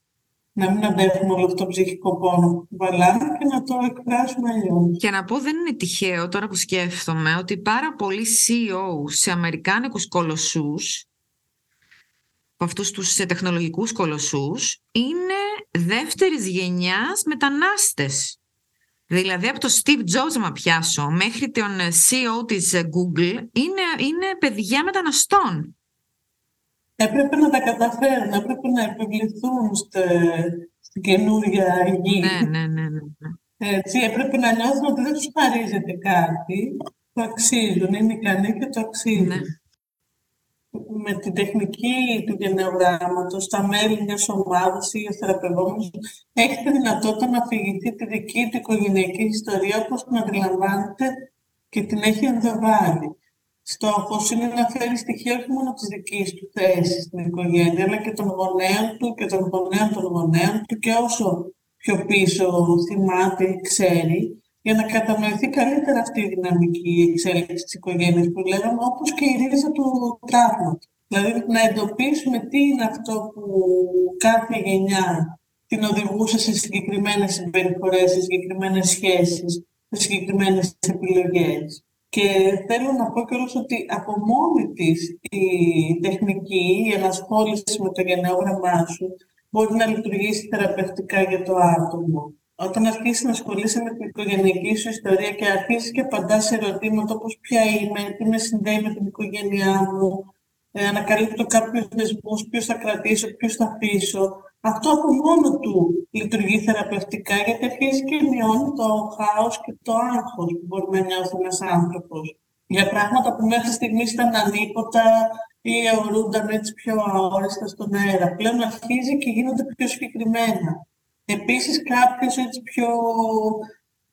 Να μην αντέχουμε όλο αυτό το ψυχικό πόνο που βαλάμε και να το εκφράσουμε αλλιώς. Και να πω δεν είναι τυχαίο τώρα που σκέφτομαι ότι πάρα πολλοί CEO σε αμερικάνικους κολοσσούς από αυτούς τους τεχνολογικούς κολοσσούς είναι δεύτερης γενιάς μετανάστες. Δηλαδή από το Steve Jobs, να πιάσω, μέχρι τον CEO της Google, είναι, είναι παιδιά μεταναστών. Έπρεπε να τα καταφέρουν, έπρεπε να επιβληθούν στην καινούργια γη. Ναι, ναι, ναι, ναι, ναι. Έτσι, έπρεπε να νιώθουν ότι δεν τους χαρίζεται κάτι, το αξίζουν, είναι ικανοί και το αξίζουν. Ναι με την τεχνική του γενεογράμματος, τα μέλη μιας ομάδας ή ο θεραπευόμενος έχει τη δυνατότητα να αφηγηθεί τη δική του οικογενειακή ιστορία όπως την αντιλαμβάνεται και την έχει ενδοβάλει. Στόχος είναι να φέρει στοιχεία όχι μόνο της δικής του θέσης στην οικογένεια, αλλά και των γονέων του και των γονέων των γονέων του και όσο πιο πίσω θυμάται ή ξέρει, για να κατανοηθεί καλύτερα αυτή η δυναμική εξέλιξη της οικογένειας που λέγαμε, όπως και η ρίζα του τραύματος. Δηλαδή να εντοπίσουμε τι είναι αυτό που κάθε γενιά την οδηγούσε σε συγκεκριμένες συμπεριφορές, σε συγκεκριμένες σχέσεις, σε συγκεκριμένες επιλογές. Και θέλω να πω κιόλας ότι από μόνη της η τεχνική, η ενασχόληση με το γενναιόγραμμά σου μπορεί να λειτουργήσει θεραπευτικά για το άτομο όταν αρχίσει να ασχολείσαι με την οικογενειακή σου ιστορία και αρχίσει και απαντάς σε ερωτήματα όπως ποια είμαι, τι με συνδέει με την οικογένειά μου, ε, ανακαλύπτω κάποιους δεσμούς, ποιου θα κρατήσω, ποιου θα αφήσω. Αυτό από μόνο του λειτουργεί θεραπευτικά γιατί αρχίζει και μειώνει το χάος και το άγχος που μπορεί να νιώθει ένας άνθρωπος. Για πράγματα που μέχρι στιγμής ήταν ανίποτα ή αιωρούνταν έτσι πιο αόριστα στον αέρα. Πλέον αρχίζει και γίνονται πιο συγκεκριμένα. Επίσης κάποιος έτσι πιο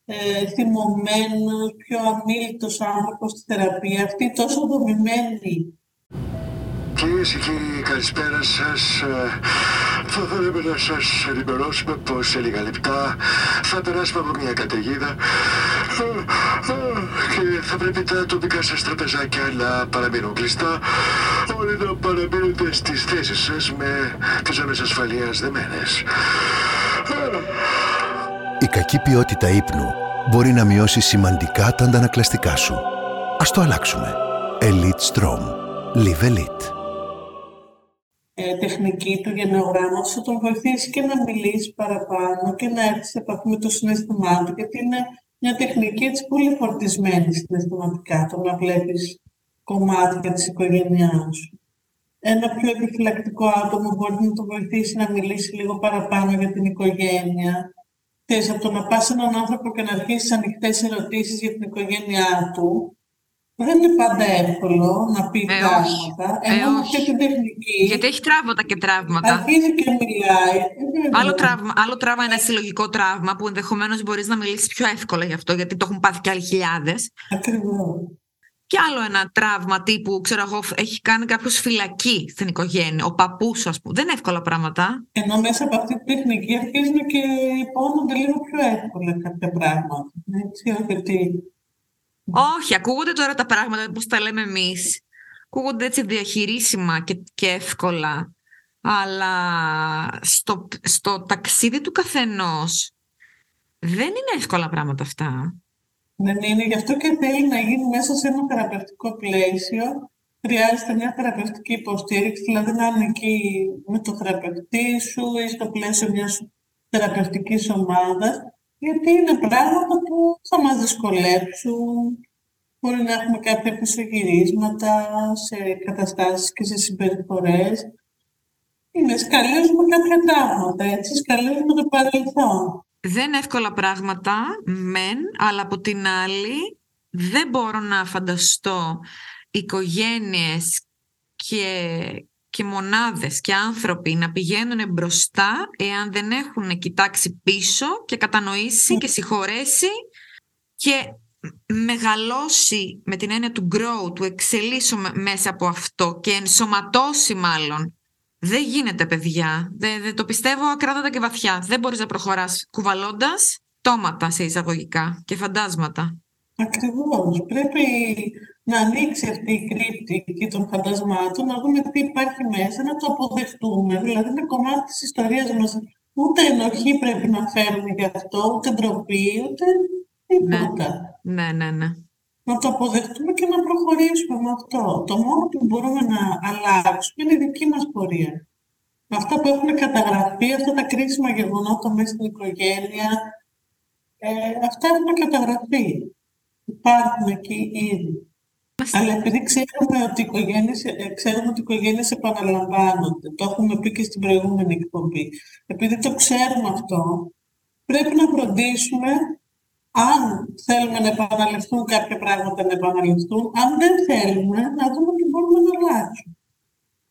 ε, θυμωμένος, πιο αμήλυτος άνθρωπος στη θεραπεία, αυτή τόσο δομημένη. Κυρίες και κύριοι, καλησπέρα σας. Ε, θα θέλαμε να σας ενημερώσουμε πως σε λίγα λεπτά θα περάσουμε από μια καταιγίδα ε, ε, και θα πρέπει τα τοπικά σας τραπεζάκια να παραμείνουν κλειστά. Όλοι να παραμείνετε στις θέσεις σας με τις ζώνε ασφαλείας δεμένες. Η κακή ποιότητα ύπνου μπορεί να μειώσει σημαντικά τα αντανακλαστικά σου. Ας το αλλάξουμε. Elite Strom. Live Elite. Ε, τεχνική του γενεογράμματος θα τον βοηθήσει και να μιλήσει παραπάνω και να έρθεις σε επαφή με το συναισθημά του, γιατί είναι μια τεχνική έτσι πολύ φορτισμένη συναισθηματικά, το να βλέπεις κομμάτια της οικογένειάς σου ένα πιο επιφυλακτικό άτομο μπορεί να το βοηθήσει να μιλήσει λίγο παραπάνω για την οικογένεια. Θες από το να πας σε έναν άνθρωπο και να αρχίσεις ανοιχτές ερωτήσεις για την οικογένειά του, δεν είναι πάντα εύκολο να πει ε, πράγματα. Ε, ενώ με αυτή την τεχνική. Γιατί έχει τραύματα και τραύματα. Αρχίζει και μιλάει. Άλλο τραύμα, άλλο τραύμα είναι ένα συλλογικό τραύμα που ενδεχομένως μπορείς να μιλήσεις πιο εύκολα γι' αυτό, γιατί το έχουν πάθει και άλλοι χιλιάδες. Ακριβώς και άλλο ένα τραύμα τύπου, ξέρω εγώ, έχει κάνει κάποιος φυλακή στην οικογένεια, ο παππούς, ας πούμε. Δεν είναι εύκολα πράγματα. Ενώ μέσα από αυτή τη τεχνική αρχίζουν και υπόνονται λίγο πιο εύκολα κάποια πράγματα. Έτσι, όχι Όχι, ακούγονται τώρα τα πράγματα όπω τα λέμε εμείς. Ακούγονται έτσι διαχειρίσιμα και, και εύκολα. Αλλά στο, στο ταξίδι του καθενός δεν είναι εύκολα πράγματα αυτά. Δεν είναι, γι' αυτό και θέλει να γίνει μέσα σε ένα θεραπευτικό πλαίσιο. Χρειάζεται μια θεραπευτική υποστήριξη, δηλαδή να είναι εκεί με το θεραπευτή σου ή στο πλαίσιο μιας θεραπευτικής ομάδας, γιατί είναι πράγματα που θα μας δυσκολέψουν. Μπορεί να έχουμε κάποια πισωγυρίσματα σε καταστάσεις και σε συμπεριφορές. Είναι σκαλίζουμε κάποια πράγματα, έτσι, σκαλίζουμε το παρελθόν δεν εύκολα πράγματα, μεν, αλλά από την άλλη δεν μπορώ να φανταστώ οικογένειες και, και μονάδες και άνθρωποι να πηγαίνουν μπροστά εάν δεν έχουν κοιτάξει πίσω και κατανοήσει και συγχωρέσει και μεγαλώσει με την έννοια του grow, του εξελίσσω μέσα από αυτό και ενσωματώσει μάλλον Δεν γίνεται, παιδιά. Δεν, δεν το πιστεύω ακράδαντα και βαθιά. Δεν μπορείς να προχωράς κουβαλώντας τόματα σε εισαγωγικά και φαντάσματα. Ακριβώς. Πρέπει να ανοίξει αυτή η κρύπτη των φαντασμάτων, να δούμε τι υπάρχει μέσα, να το αποδεχτούμε. Δηλαδή, είναι κομμάτι της ιστορίας μας. Ούτε ενοχή πρέπει να φέρουμε γι' αυτό, ούτε ντροπή, ούτε τίποτα. Ναι, ναι, ναι. Να το αποδεχτούμε και να προχωρήσουμε με αυτό. Το μόνο που μπορούμε να αλλάξουμε είναι η δική μας πορεία. Αυτά που έχουν καταγραφεί, αυτά τα κρίσιμα γεγονότα μέσα στην οικογένεια, ε, αυτά έχουν καταγραφεί. Υπάρχουν εκεί ήδη. Αλλά επειδή ξέρουμε ότι οι οικογένειες, ε, ξέρουμε ότι οι οικογένειες επαναλαμβάνονται, το έχουμε πει και στην προηγούμενη εκπομπή, επειδή το ξέρουμε αυτό, πρέπει να φροντίσουμε αν θέλουμε να επαναληφθούν κάποια πράγματα να επαναληφθούν, αν δεν θέλουμε να δούμε τι μπορούμε να αλλάξουμε.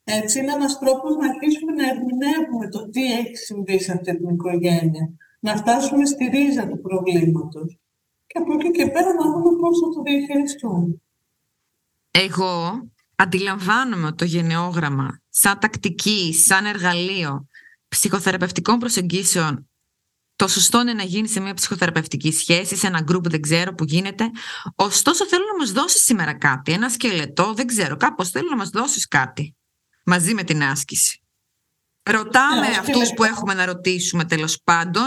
Έτσι είναι ένας τρόπος να αρχίσουμε να ερμηνεύουμε το τι έχει συμβεί σε αυτή την οικογένεια. Να φτάσουμε στη ρίζα του προβλήματος. Και από εκεί και πέρα να δούμε πώς θα το διαχειριστούμε. Εγώ αντιλαμβάνομαι το γενναιόγραμμα σαν τακτική, σαν εργαλείο ψυχοθεραπευτικών προσεγγίσεων το σωστό είναι να γίνει σε μια ψυχοθεραπευτική σχέση, σε ένα γκρουπ, δεν ξέρω που γίνεται. Ωστόσο, θέλω να μας δώσεις σήμερα κάτι, ένα σκελετό, δεν ξέρω, κάπως θέλω να μας δώσεις κάτι μαζί με την άσκηση. Ρωτάμε yeah, αυτούς που έχουμε να ρωτήσουμε τέλος πάντων,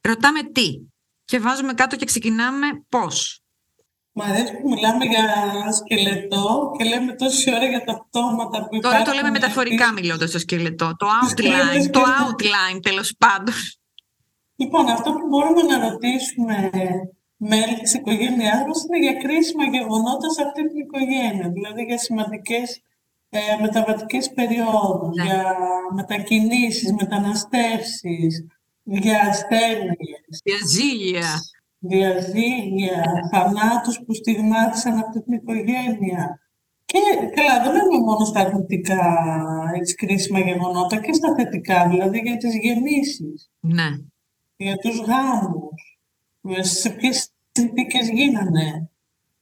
ρωτάμε τι. Και βάζουμε κάτω και ξεκινάμε πώς. Μ' αρέσει που μιλάμε για σκελετό και λέμε τόση ώρα για τα πτώματα που υπάρχουν. Τώρα το λέμε μεταφορικά μιλώντας στο σκελετό. Το outline, το outline τέλος πάντων. Λοιπόν, αυτό που μπορούμε να ρωτήσουμε μέλη της οικογένειάς μας είναι για κρίσιμα γεγονότα σε αυτή την οικογένεια, δηλαδή για σημαντικές ε, μεταβατικές περιόδους, ναι. για μετακινήσεις, μεταναστεύσεις, για ασθένειες. Διαζύγια. Διαζύγια, θανάτους που στιγμάτισαν αυτή την οικογένεια. Και καλά, δεν λέμε μόνο στα αρνητικά έτσι, κρίσιμα γεγονότα και στα θετικά, δηλαδή για τις γεννήσεις. Ναι για τους γάμους, σε ποιες συνθήκες γίνανε.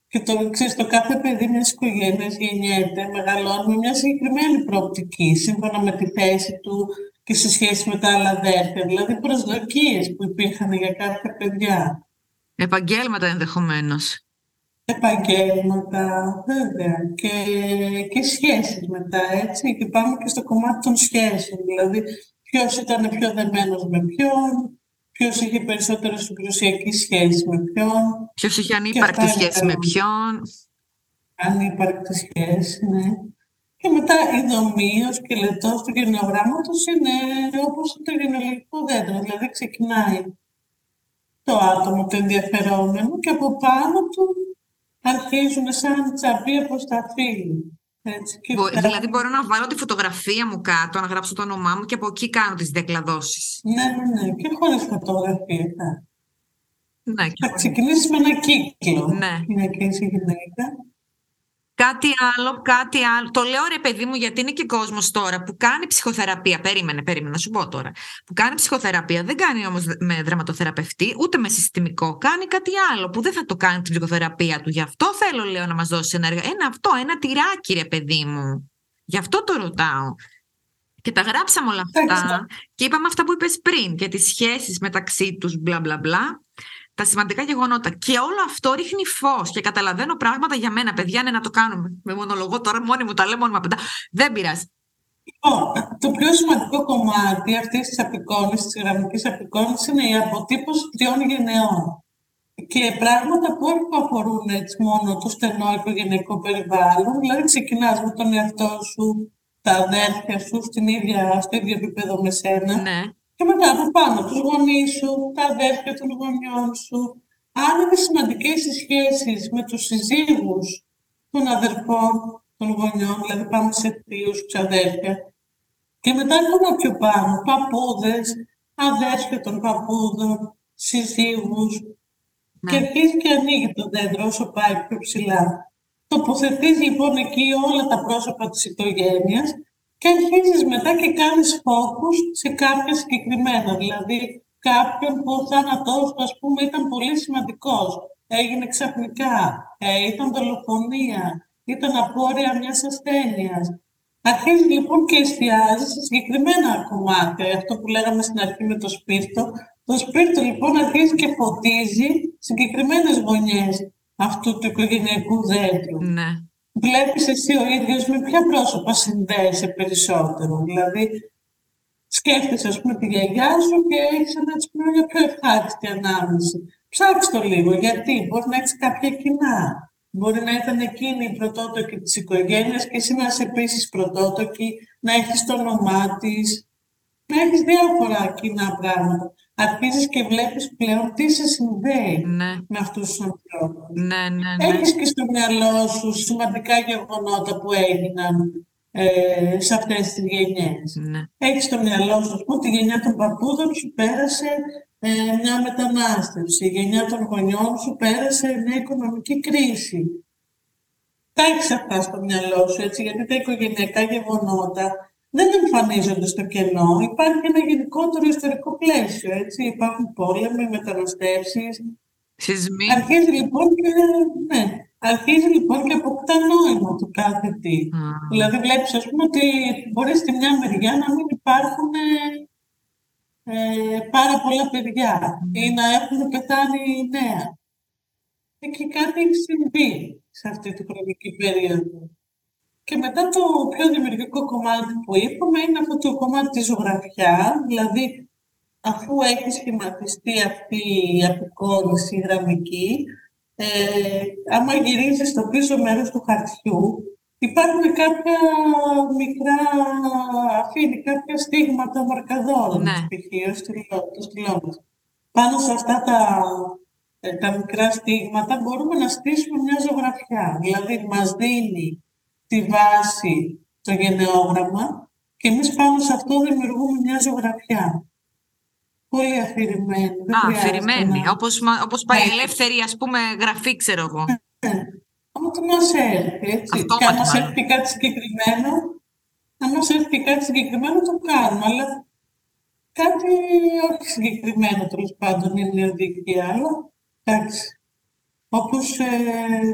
Και το, ξέρεις, το κάθε παιδί μιας οικογένειας γεννιέται, μεγαλώνει με μια συγκεκριμένη προοπτική, σύμφωνα με τη θέση του και σε σχέση με τα άλλα αδέρφια. Δηλαδή προσδοκίες που υπήρχαν για κάθε παιδιά. Επαγγέλματα ενδεχομένως. Επαγγέλματα, βέβαια. Και, και σχέσεις μετά, έτσι. Και πάμε και στο κομμάτι των σχέσεων. Δηλαδή, ποιος ήταν πιο δεμένος με ποιον, Ποιος είχε περισσότερη συγκρουσιακή σχέση με ποιον. Ποιος είχε ανύπαρκτη σχέση με ποιον. Ανύπαρκτη σχέση, ναι. Και μετά η δομή, ο σκελετό του γενεογράμματος είναι όπως το γενεολογικό δέντρο. Δηλαδή ξεκινάει το άτομο, το ενδιαφερόμενο και από πάνω του αρχίζουν σαν τσαπί από τα φύλλα. Έτσι, Δηλαδή μπορώ να βάλω τη φωτογραφία μου κάτω, να γράψω το όνομά μου και από εκεί κάνω τις διακλαδώσεις. Ναι, ναι, ναι. Και χωρίς φωτογραφία. Ναι, θα ξεκινήσεις με ένα κύκλο. Ναι. Γυναίκα ή γυναίκα. Κάτι άλλο, κάτι άλλο. Το λέω ρε παιδί μου γιατί είναι και κόσμος τώρα που κάνει ψυχοθεραπεία. Περίμενε, περίμενε να σου πω τώρα. Που κάνει ψυχοθεραπεία, δεν κάνει όμως με δραματοθεραπευτή, ούτε με συστημικό. Κάνει κάτι άλλο που δεν θα το κάνει την ψυχοθεραπεία του. Γι' αυτό θέλω, λέω, να μας δώσει ένα εργαλείο. Ένα αυτό, ένα τυράκι, ρε παιδί μου. Γι' αυτό το ρωτάω. Και τα γράψαμε όλα αυτά. Και είπαμε αυτά που είπες πριν για τις σχέσεις μεταξύ τους, μπλα μπλα μπλα τα σημαντικά γεγονότα. Και όλο αυτό ρίχνει φως και καταλαβαίνω πράγματα για μένα. Παιδιά, είναι να το κάνουμε. Με μονολογό τώρα, μόνη μου τα λέω, μόνη μου απαντά. Δεν πειράζει. Λοιπόν, το πιο σημαντικό κομμάτι αυτής της απεικόνησης, της γραμμικής απεικόνησης, είναι η αποτύπωση τριών γενεών. Και πράγματα που όχι που αφορούν έτσι μόνο το στενό οικογενειακό περιβάλλον, δηλαδή ξεκινάς με τον εαυτό σου, τα αδέρφια σου στην ίδια, στο ίδιο επίπεδο με σένα. Ναι και μετά από πάνω τους γονείς σου, τα αδέρφια των γονιών σου. Αν είναι σημαντικές οι σχέσεις με τους συζύγους των αδερφών των γονιών, δηλαδή πάμε σε θείους, ξαδέρφια. Και μετά ακόμα πιο πάνω, παππούδες, αδέρφια των παππούδων, συζύγους. Ναι. Και αρχίζει και ανοίγει το δέντρο όσο πάει πιο ψηλά. Τοποθετείς λοιπόν εκεί όλα τα πρόσωπα της οικογένειας και αρχίζεις μετά και κάνεις focus σε κάποια συγκεκριμένα. Δηλαδή, κάποιον που ο θάνατός του, ας πούμε, ήταν πολύ σημαντικός. Έγινε ξαφνικά, ε, ήταν δολοφονία, ήταν απόρρια μιας ασθένειας. Αρχίζει λοιπόν και εστιάζει σε συγκεκριμένα κομμάτια. Αυτό που λέγαμε στην αρχή με το σπίρτο. Το σπίρτο λοιπόν αρχίζει και φωτίζει συγκεκριμένες γωνιές αυτού του οικογενειακού δέντρου. Ναι. Βλέπεις εσύ ο ίδιος με ποια πρόσωπα συνδέεσαι περισσότερο. Δηλαδή, σκέφτεσαι ας πούμε τη γιαγιά σου και έχεις ένα έτσι μια πιο ευχάριστη ανάμνηση. Ψάξτε το λίγο, γιατί μπορεί να έχεις κάποια κοινά. Μπορεί να ήταν εκείνη η πρωτότοκη της οικογένειας και εσύ να είσαι επίσης πρωτότοκη, να έχεις το όνομά της, να έχεις διάφορα κοινά πράγματα. Αρχίζεις και βλέπεις πλέον τι σε συνδέει Ναι. με αυτούς τους ανθρώπους. Ναι, ναι, ναι. Έχεις και στο μυαλό σου σημαντικά γεγονότα που έγιναν ε, σε αυτές τις γενιές. ναι. Έχεις στο μυαλό σου, ας πούμε, τη γενιά των παππούδων σου πέρασε ε, μια μετανάστευση. Η γενιά των γονιών σου πέρασε μια οικονομική κρίση. Τα έχεις αυτά στο μυαλό σου, έτσι, γιατί τα οικογενειακά γεγονότα δεν εμφανίζονται στο κενό. Υπάρχει ένα γενικότερο ιστορικό πλαίσιο, έτσι. Υπάρχουν πόλεμοι, μεταναστεύσεις, Σεισμοί. Αρχίζει λοιπόν και, ναι, αρχίζει λοιπόν και αποκτά νόημα το κάθε τι. Α, Δηλαδή βλέπεις ας πούμε ότι μπορεί στη μια μεριά να μην υπάρχουν ε, πάρα πολλά παιδιά ή να έχουν πεθάνει νέα. Και κάτι έχει συμβεί σε αυτή τη χρονική περίοδο. Και μετά το πιο δημιουργικό κομμάτι που είπαμε είναι αυτό το κομμάτι της ζωγραφιάς, δηλαδή αφού έχει σχηματιστεί αυτή η απεικόνηση γραμμική, ε, άμα γυρίζεις στο πίσω μέρος του χαρτιού, υπάρχουν κάποια μικρά, αφήνει κάποια στίγματα μαρκαδόρων, Ναι. π.χ. ο στυλό- το στυλό μας. Πάνω σε αυτά τα, ε, τα μικρά στίγματα μπορούμε να στήσουμε μια ζωγραφιά. Δηλαδή μας δίνει τη βάση το γενναιόγραμμα και εμείς πάνω σε αυτό δημιουργούμε μια ζωγραφιά. Πολύ αφηρημένη. δεν Α, χρειάζεται αφηρημένη. να- Όπως, μα- όπως πάει Ναι. ελεύθερη, ας πούμε, γραφή, ξέρω εγώ. Άμα το μας έρθει, έτσι. Αυτόματη και αν μας μάλλον. έρθει κάτι συγκεκριμένο, αν μας έρθει κάτι συγκεκριμένο, το κάνουμε. Αλλά κάτι όχι συγκεκριμένο, τέλος πάντων, είναι η οδηγία. Αλλά, εντάξει, όπως ε,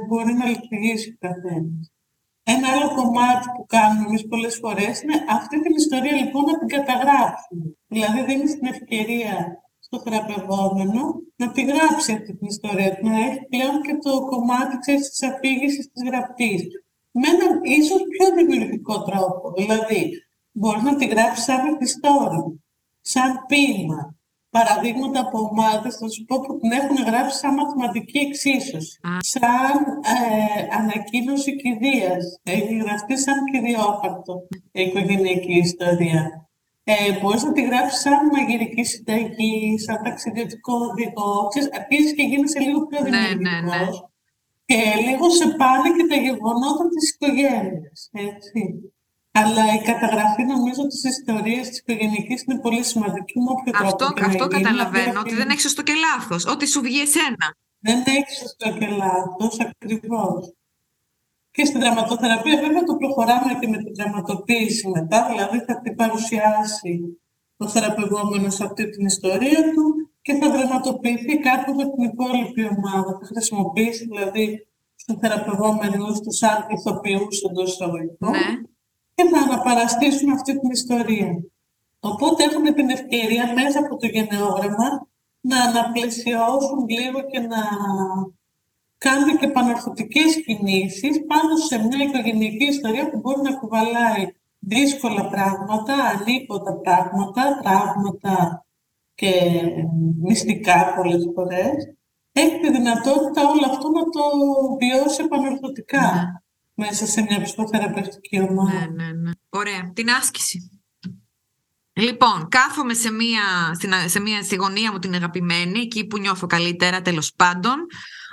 μπορεί να λειτουργήσει ο καθένας. Ένα άλλο κομμάτι που κάνουμε εμείς πολλές φορές είναι αυτή την ιστορία λοιπόν να την καταγράψουμε. Δηλαδή δίνει την ευκαιρία στο θεραπευόμενο να τη γράψει αυτή την ιστορία, να έχει πλέον και το κομμάτι ξέρεις, της αφήγησης της γραπτής. Με έναν ίσως πιο δημιουργικό τρόπο. Δηλαδή, μπορεί να τη γράψει σαν μυθιστόρημα, σαν ποίημα. Παραδείγματα από ομάδες, θα σου πω, που την έχουν γράψει σαν μαθηματική εξίσωση. Α. Σαν ε, ανακοίνωση κηδείας. Έχει γραφτεί σαν κυριόχαρτο η οικογενειακή ιστορία. Ε, μπορείς να τη γράψεις σαν μαγειρική συνταγή, σαν ταξιδιωτικό οδηγό. Ξέρεις, αρχίζεις και γίνεσαι λίγο πιο Ναι, ναι, δημιουργικός. ναι. Και λίγο σε πάνε και τα γεγονότα της οικογένειας, έτσι. Αλλά η καταγραφή νομίζω της ιστορίας της οικογενειακής είναι πολύ σημαντική με όποιο Αυτό, τρόπο και να αυτό γίνει. καταλαβαίνω, Απλά ότι δεν έχεις σωστό και λάθος. Ό,τι σου βγει εσένα. δεν έχεις σωστό και λάθος, ακριβώς. Και στην δραματοθεραπεία βέβαια το προχωράμε και με την δραματοποίηση μετά, δηλαδή θα την παρουσιάσει ο θεραπευόμενος αυτή την ιστορία του και θα δραματοποιηθεί κάπου με την υπόλοιπη ομάδα. Θα χρησιμοποιήσει δηλαδή στον θεραπευόμενο τους σαν ηθοποιούς εντός εισαγωγικών Ναι. Και θα αναπαραστήσουν αυτή την ιστορία. Οπότε έχουν την ευκαιρία μέσα από το γενναιόγραμμα να αναπλαισιώσουν λίγο και να κάνουν και επανορθωτικές κινήσεις πάνω σε μια οικογενειακή ιστορία που μπορεί να κουβαλάει δύσκολα πράγματα, ανίποτα πράγματα, τραύματα και μυστικά πολλές φορές. Έχει τη δυνατότητα όλο αυτό να το βιώσει επανορθωτικά Ναι. Μέσα σε μια ψυχοθεραπευτική ομάδα. Ναι, ναι, ναι. Ωραία. Την άσκηση. Λοιπόν, κάθομαι σε μία, στην, σε μία στη γωνία μου την αγαπημένη, εκεί που νιώθω καλύτερα τέλος πάντων,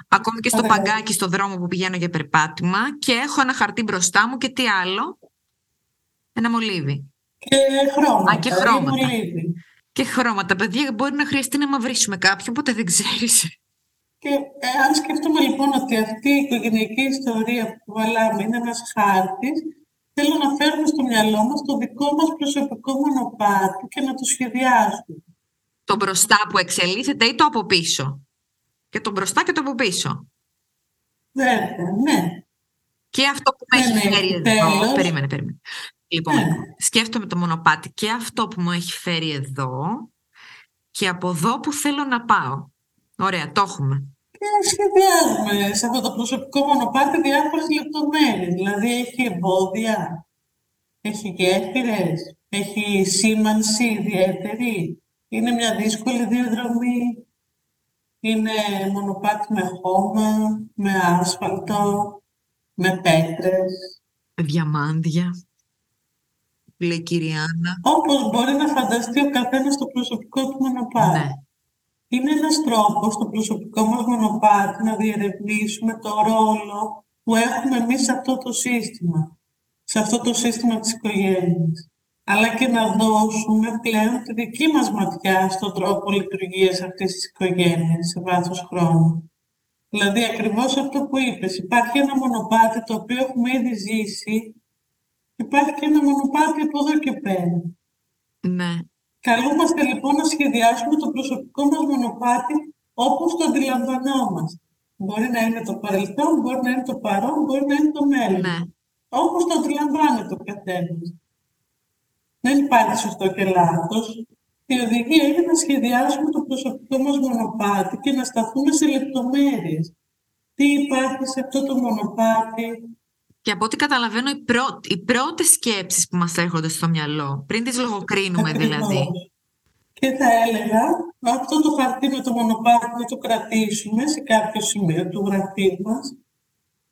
ακόμη και στο Ωραία. παγκάκι στο δρόμο που πηγαίνω για περπάτημα και έχω ένα χαρτί μπροστά μου και τι άλλο, ένα μολύβι. Και χρώματα. Α, και ή χρώματα. μολύβι. Και χρώματα, παιδιά, μπορεί να χρειαστεί να μαυρίσουμε κάποιον, ποτέ δεν ξέρεις. Και ε, αν σκεφτούμε λοιπόν ότι αυτή η οικογενειακή ιστορία που κουβαλάμε είναι ένας χάρτης, θέλω να φέρουμε στο μυαλό μας το δικό μας προσωπικό μονοπάτι και να το σχεδιάσουμε. Το μπροστά που εξελίσσεται ή το από πίσω; Και το μπροστά και το από πίσω. Βέβαια, ναι. Και αυτό που με Ναι, έχει ναι, φέρει εδώ. τέλος. Περίμενε, περίμενε. Λοιπόν, σκέφτομαι το μονοπάτι και αυτό που μου έχει φέρει εδώ και από εδώ που θέλω να πάω. Ωραία, το έχουμε. Και σχεδιάζουμε σε αυτό το προσωπικό μονοπάτι διάφορες λεπτομέρειες. Δηλαδή έχει εμπόδια, έχει γέφυρες, έχει σήμανση ιδιαίτερη. Είναι μια δύσκολη διαδρομή. Είναι μονοπάτι με χώμα, με άσφαλτο, με πέτρες. Διαμάντια. Λέει Κυριάννα. Όπως μπορεί να φανταστεί ο καθένας το προσωπικό του μονοπάτι. Ναι. Είναι ένας τρόπος στο προσωπικό μας μονοπάτι να διερευνήσουμε το ρόλο που έχουμε εμείς σε αυτό το σύστημα. Σε αυτό το σύστημα της οικογένειας. Αλλά και να δώσουμε πλέον τη δική μας ματιά στον τρόπο λειτουργίας αυτής της οικογένειας σε βάθος χρόνου. Δηλαδή ακριβώς αυτό που είπες. Υπάρχει ένα μονοπάτι το οποίο έχουμε ήδη ζήσει. Υπάρχει και ένα μονοπάτι από εδώ και πέρα. Ναι. Καλούμαστε λοιπόν να σχεδιάσουμε το προσωπικό μας μονοπάτι όπως το αντιλαμβανόμαστε. Μπορεί να είναι το παρελθόν, μπορεί να είναι το παρόν, μπορεί να είναι το μέλλον. Ναι. Όπως το αντιλαμβάνεται ο καθένας. Δεν υπάρχει σωστό και λάθος. Η οδηγία είναι να σχεδιάσουμε το προσωπικό μας μονοπάτι και να σταθούμε σε λεπτομέρειες. Τι υπάρχει σε αυτό το μονοπάτι, Και από ό,τι καταλαβαίνω, οι, πρω... οι πρώτες σκέψεις που μας έρχονται στο μυαλό, πριν τις λογοκρίνουμε Ακριβώς. δηλαδή. Και θα έλεγα, αυτό το χαρτί με το μονοπάτι να το κρατήσουμε σε κάποιο σημείο του γραφείου μας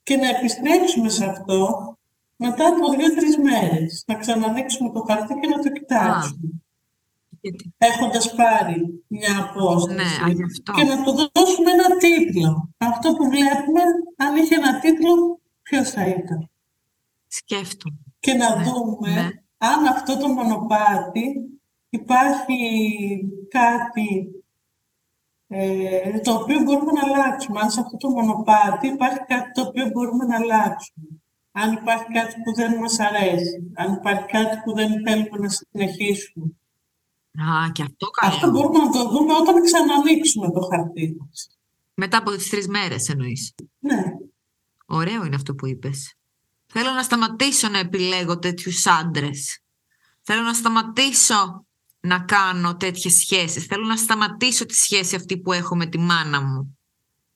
και να επιστρέψουμε σε αυτό μετά από δύο-τρεις μέρες. Να ξανανοίξουμε το χαρτί και να το κοιτάξουμε. Γιατί- Έχοντας πάρει μια απόσταση Ναι, α, γι' αυτό. και να του δώσουμε ένα τίτλο. Αυτό που βλέπουμε, αν είχε ένα τίτλο, ποιος θα ήταν; Σκέφτομαι. και να Ναι, δούμε ναι. αν αυτό το μονοπάτι υπάρχει κάτι ε, το οποίο μπορούμε να αλλάξουμε. Αν σε αυτό το μονοπάτι υπάρχει κάτι το οποίο μπορούμε να αλλάξουμε. Αν υπάρχει κάτι που δεν μας αρέσει. Αν υπάρχει κάτι που δεν θέλουμε να συνεχίσουμε. Α, και αυτό καλό. Αυτό μπορούμε να το δούμε όταν ξανανοίξουμε το χαρτί μας. Μετά από τις τρεις μέρες εννοείς. Ναι. Ωραίο είναι αυτό που είπες. Θέλω να σταματήσω να επιλέγω τέτοιους άντρες. Θέλω να σταματήσω να κάνω τέτοιες σχέσεις. Θέλω να σταματήσω τη σχέση αυτή που έχω με τη μάνα μου.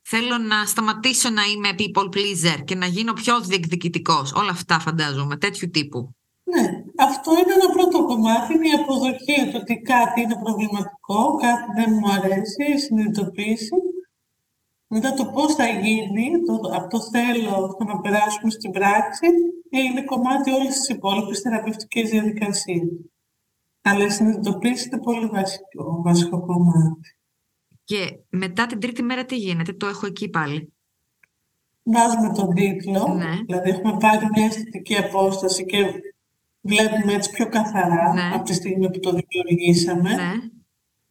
Θέλω να σταματήσω να είμαι people pleaser και να γίνω πιο διεκδικητικός. Όλα αυτά φαντάζομαι, τέτοιου τύπου. Ναι, αυτό είναι ένα πρώτο κομμάτι, είναι η αποδοχή του ότι κάτι είναι προβληματικό, κάτι δεν μου αρέσει, η συνειδητοποίηση. Μετά το πώς θα γίνει, το, από το θέλω στο να περάσουμε στην πράξη, ε, είναι κομμάτι όλης της υπόλοιπης θεραπευτικής διαδικασίας. Αλλά η συνειδητοποίηση είναι πολύ βασικό, βασικό κομμάτι. Και μετά την τρίτη μέρα τι γίνεται, το έχω εκεί πάλι. Βάζουμε τον τίτλο, Ναι. δηλαδή έχουμε πάρει μια αισθητική απόσταση και βλέπουμε έτσι πιο καθαρά Ναι. από τη στιγμή που το δημιουργήσαμε. Ναι,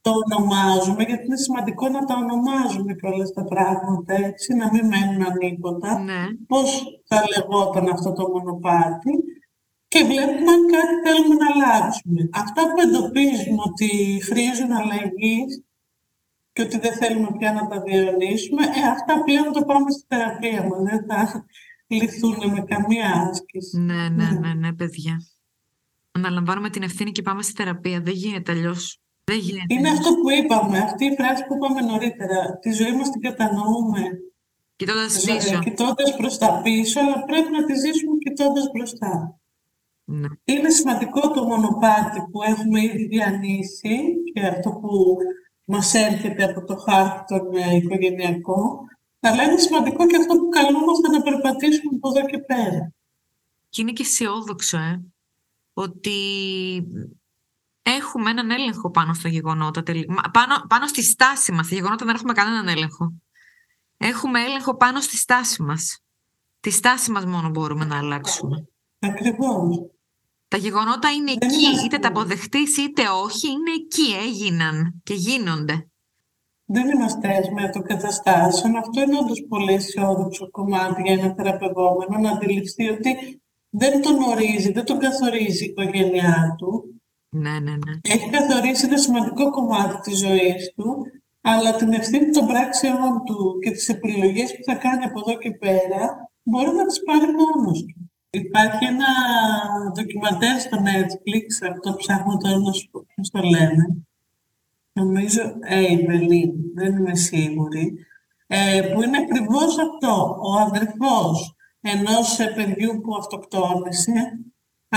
το ονομάζουμε, γιατί είναι σημαντικό να τα ονομάζουμε και όλα τα πράγματα, έτσι, να μην μένουν ανίποτα. ναι, Πώς θα λεγόταν αυτό το μονοπάτι και βλέπουμε αν κάτι θέλουμε να αλλάξουμε. Αυτά που εντοπίζουμε ότι χρήζουν αλλαγής και ότι δεν θέλουμε πια να τα διαιωνίσουμε, ε, αυτά πλέον το πάμε στη θεραπεία μας. Δεν θα λυθούν με καμία άσκηση. ναι, ναι, ναι, ναι, παιδιά. Αναλαμβάνουμε την ευθύνη και πάμε στη θεραπεία. Δεν γίνεται αλλιώς. Δεν γίνεται. Είναι αυτό που είπαμε, αυτή η φράση που είπαμε νωρίτερα. Τη ζωή μας την κατανοούμε Κοιτώντας Ε, πίσω. κοιτώντας προς τα πίσω, αλλά πρέπει να τη ζήσουμε κοιτώντας μπροστά. Ναι. Είναι σημαντικό το μονοπάτι που έχουμε ήδη διανύσει και αυτό που μας έρχεται από το χάρτη τον ε, οικογενειακό, αλλά είναι σημαντικό και αυτό που καλούμαστε να περπατήσουμε από εδώ και πέρα. Και είναι και αισιόδοξο, ε, ότι έχουμε έναν έλεγχο πάνω στα γεγονότα. τελει- Μα- Πάνω, πάνω στη στάση μας. Στα γεγονότα δεν έχουμε κανέναν έλεγχο. Έχουμε έλεγχο πάνω στη στάση μας. Τη στάση μας μόνο μπορούμε να αλλάξουμε. Ακριβώς. Τα γεγονότα είναι Δεν εκεί, είμαστε- είτε τα αποδεχτείς είτε όχι, είναι εκεί, έγιναν και γίνονται. Δεν είμαστε έσμεα των καταστάσεων. Αυτό είναι όντως πολύ αισιόδοξο κομμάτι για ένα θεραπευόμενο να αντιληφθεί ότι δεν τον ορίζει, δεν τον καθορίζει η οικογένειά του. Ναι, ναι, ναι. Έχει καθορίσει ένα σημαντικό κομμάτι της ζωής του, αλλά την ευθύνη των πράξεών του και τις επιλογές που θα κάνει από εδώ και πέρα μπορεί να τις πάρει μόνος του. Υπάρχει ένα ντοκιμαντέρ στο Netflix, αυτό ψάχνω τώρα να σου πω πώς το λένε. Νομίζω Evelyn, δεν είμαι σίγουρη. Ε, που είναι ακριβώς αυτό. Ο αδερφός ενός παιδιού που αυτοκτόνησε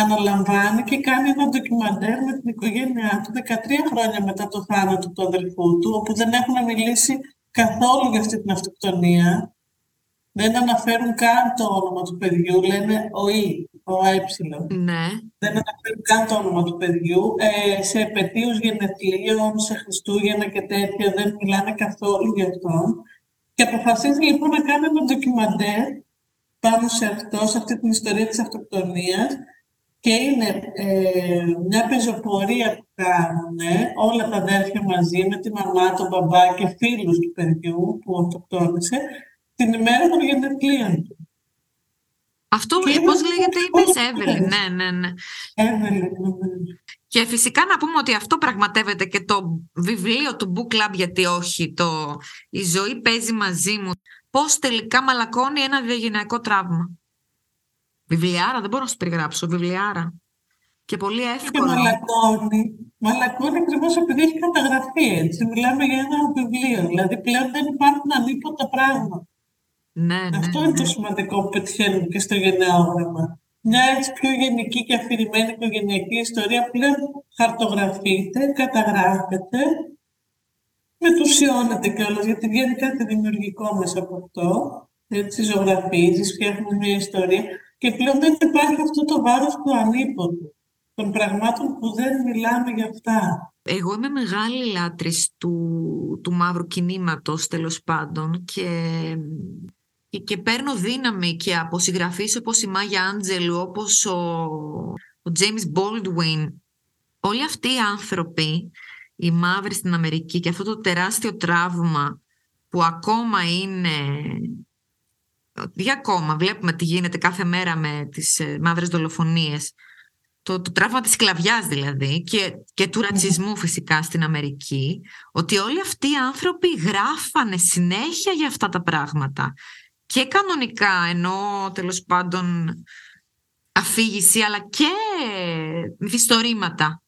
αναλαμβάνει και κάνει ένα ντοκιμαντέρ με την οικογένειά του 13 χρόνια μετά το θάνατο του αδερφού του, όπου δεν έχουν μιλήσει καθόλου για αυτή την αυτοκτονία δεν αναφέρουν καν το όνομα του παιδιού, λένε ο Ι, ο Ε. Ναι. Δεν αναφέρουν καν το όνομα του παιδιού. Ε, σε επαιτίους γενεθλίων, σε Χριστούγεννα και τέτοια δεν μιλάνε καθόλου γι' αυτό. Και αποφασίζει λοιπόν να κάνει ένα ντοκιμαντέρ πάνω σε αυτό, σε αυτή την ιστορία της αυτοκτονίας και είναι ε, μια πεζοπορία που κάνουν όλα τα αδέρφια μαζί με τη μαμά, τον μπαμπά και φίλους του παιδιού που αυτοκτόνησε την ημέρα των γενεθλίων του. Αυτό πώς λέγεται, είπες, Εύελη. Ναι, ναι, ναι. Εύελη, ναι. Και φυσικά να πούμε ότι αυτό πραγματεύεται και το βιβλίο του Book Club, γιατί όχι, το «Η ζωή παίζει μαζί μου». Πώς τελικά μαλακώνει ένα διαγενειακό τραύμα. Βιβλιάρα, δεν μπορώ να σου περιγράψω, βιβλιάρα. Και πολύ εύκολο. Και μαλακώνει. Μαλακώνει ακριβώς επειδή έχει καταγραφεί έτσι. Μιλάμε για ένα βιβλίο. Δηλαδή πλέον δεν υπάρχουν ανίποτα πράγματα. Ναι, ναι, Αυτό ναι. είναι το σημαντικό που πετυχαίνουμε και στο γενναιόγραμμα. Μια έτσι πιο γενική και αφηρημένη οικογενειακή ιστορία πλέον χαρτογραφείται, καταγράφεται, μετουσιώνεται κιόλας, γιατί βγαίνει κάτι δημιουργικό μέσα από αυτό. Έτσι ζωγραφίζεις, φτιάχνεις μια ιστορία και πλέον δεν υπάρχει αυτό το βάρος του ανίποτου, των πραγμάτων που δεν μιλάμε για αυτά. Εγώ είμαι μεγάλη λάτρης του, του μαύρου κινήματος τέλος πάντων και και, και παίρνω δύναμη και από συγγραφείς όπως η Μάγια Άντζελου, όπως ο, ο James Baldwin. Όλοι αυτοί οι άνθρωποι, οι μαύροι στην Αμερική και αυτό το τεράστιο τραύμα που ακόμα είναι... Για ακόμα, βλέπουμε τι γίνεται κάθε μέρα με τις ε, μαύρες δολοφονίες. Το, το τραύμα της σκλαβιάς δηλαδή και, και του ρατσισμού φυσικά στην Αμερική, ότι όλοι αυτοί οι άνθρωποι γράφανε συνέχεια για αυτά τα πράγματα και κανονικά ενώ τέλος πάντων αφήγηση αλλά και μυθιστορήματα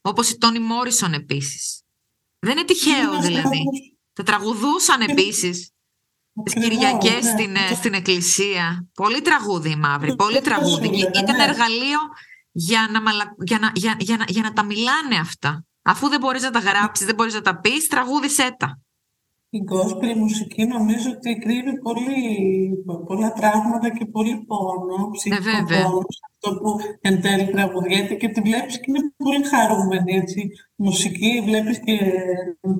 όπως η Τόνι Μόρισον επίσης. Δεν είναι τυχαίο δηλαδή. Τα τραγουδούσαν επίσης τις Κυριακές ναι. στην, ε, στην εκκλησία. Πολύ τραγούδι η μαύρη, πολύ τραγούδι. Ήταν εργαλείο για να, μαλα... για, να, για, για, να, για να τα μιλάνε αυτά. Αφού δεν μπορείς να τα γράψεις, δεν μπορείς να τα πεις, τραγούδισέ τα η gospel η μουσική νομίζω ότι κρύβει πολύ, πολλά πράγματα και πολύ πόνο, ψυχικό ε, πόνο, αυτό που εν τέλει τραγουδιέται και τη βλέπεις και είναι πολύ χαρούμενη, έτσι. Μουσική, βλέπεις και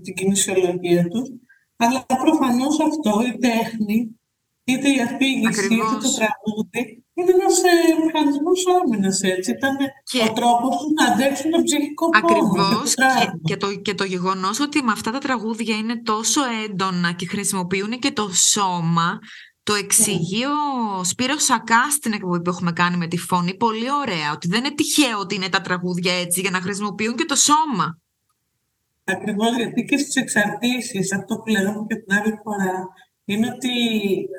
την κινησιολογία τους. Αλλά προφανώς αυτό, η τέχνη, είτε η αφήγηση, είτε το τραγούδι, είναι ένας ε, μηχανισμός άμυνας, έτσι. Ήταν και... ο τρόπος του να αντέξουν τον ψυχικό πόνο. Ακριβώς. Και, και, το, και το γεγονός ότι με αυτά τα τραγούδια είναι τόσο έντονα και χρησιμοποιούν και το σώμα. Το εξηγεί ο Σπύρος Σακά στην εκπομπή που έχουμε κάνει με τη φωνή πολύ ωραία. Ότι δεν είναι τυχαίο ότι είναι τα τραγούδια έτσι για να χρησιμοποιούν και το σώμα. Ακριβώς γιατί και στις εξαρτήσεις, αυτό που λέγαμε και την άλλη φορά, είναι ότι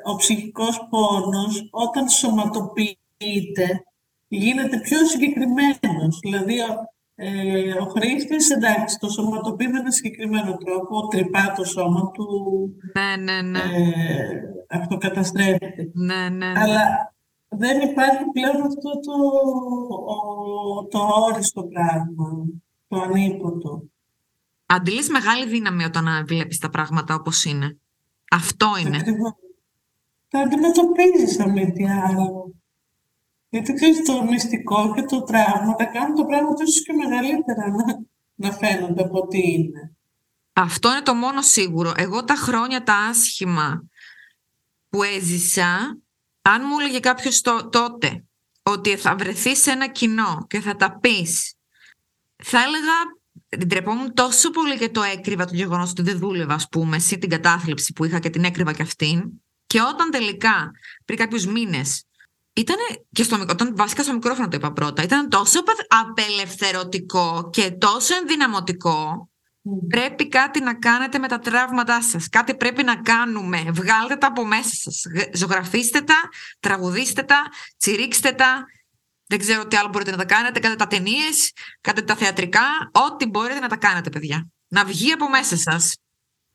ο ψυχικός πόνος όταν σωματοποιείται γίνεται πιο συγκεκριμένος. Δηλαδή ε, ο χρήστης εντάξει το σωματοποιεί με ένα συγκεκριμένο τρόπο, τρυπά το σώμα του, ναι, ναι, ναι. Ε, αυτοκαταστρέφεται. Ναι, ναι, ναι. Αλλά δεν υπάρχει πλέον αυτό το, ο, το όριστο πράγμα, το ανίποτο. Αντιλείς μεγάλη δύναμη όταν βλέπεις τα πράγματα όπως είναι. Αυτό είναι. Ακριβώς. Τα αντιμετωπίζεις αν μη τι άλλο. Γιατί ξέρεις το μυστικό και το τραύμα τα κάνουν το πράγμα τόσο και μεγαλύτερα να, να φαίνονται από ό,τι είναι. Αυτό είναι το μόνο σίγουρο. Εγώ τα χρόνια τα άσχημα που έζησα, αν μου έλεγε κάποιος τότε ότι θα βρεθείς σε ένα κοινό και θα τα πεις, θα έλεγα την τρεπόμουν τόσο πολύ και το έκρυβα το γεγονός ότι δεν δούλευα, ας πούμε, εσύ την κατάθλιψη που είχα και την έκρυβα και αυτήν. Και όταν τελικά, πριν κάποιους μήνες, ήταν και στο, όταν βασικά στο μικρόφωνο το είπα πρώτα, ήταν τόσο απελευθερωτικό και τόσο ενδυναμωτικό Πρέπει κάτι να κάνετε με τα τραύματά σας. Κάτι πρέπει να κάνουμε. Βγάλτε τα από μέσα σας. Ζωγραφίστε τα, τραγουδίστε τα, τσιρίξτε τα. Δεν ξέρω τι άλλο μπορείτε να τα κάνετε. Κάντε τα ταινίες, κάντε τα θεατρικά. Ό,τι μπορείτε να τα κάνετε, παιδιά. Να βγει από μέσα σας.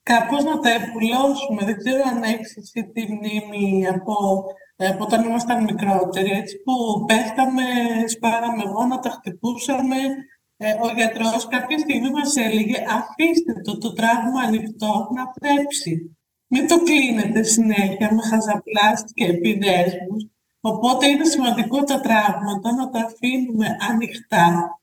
Κάπως να τα επουλώσουμε. Δεν ξέρω αν έχεις εσύ τη μνήμη από, ε, από όταν ήμασταν μικρότεροι. Έτσι που πέφταμε, σπάραμε γόνα, τα χτυπούσαμε ε, ο γιατρός κάποια στιγμή μας έλεγε αφήστε το, το τραύμα ανοιχτό να πρέψει. Μην το κλείνετε συνέχεια με χαζαπλάστη και επιδέσμους. Οπότε είναι σημαντικό τα τραύματα να τα αφήνουμε ανοιχτά,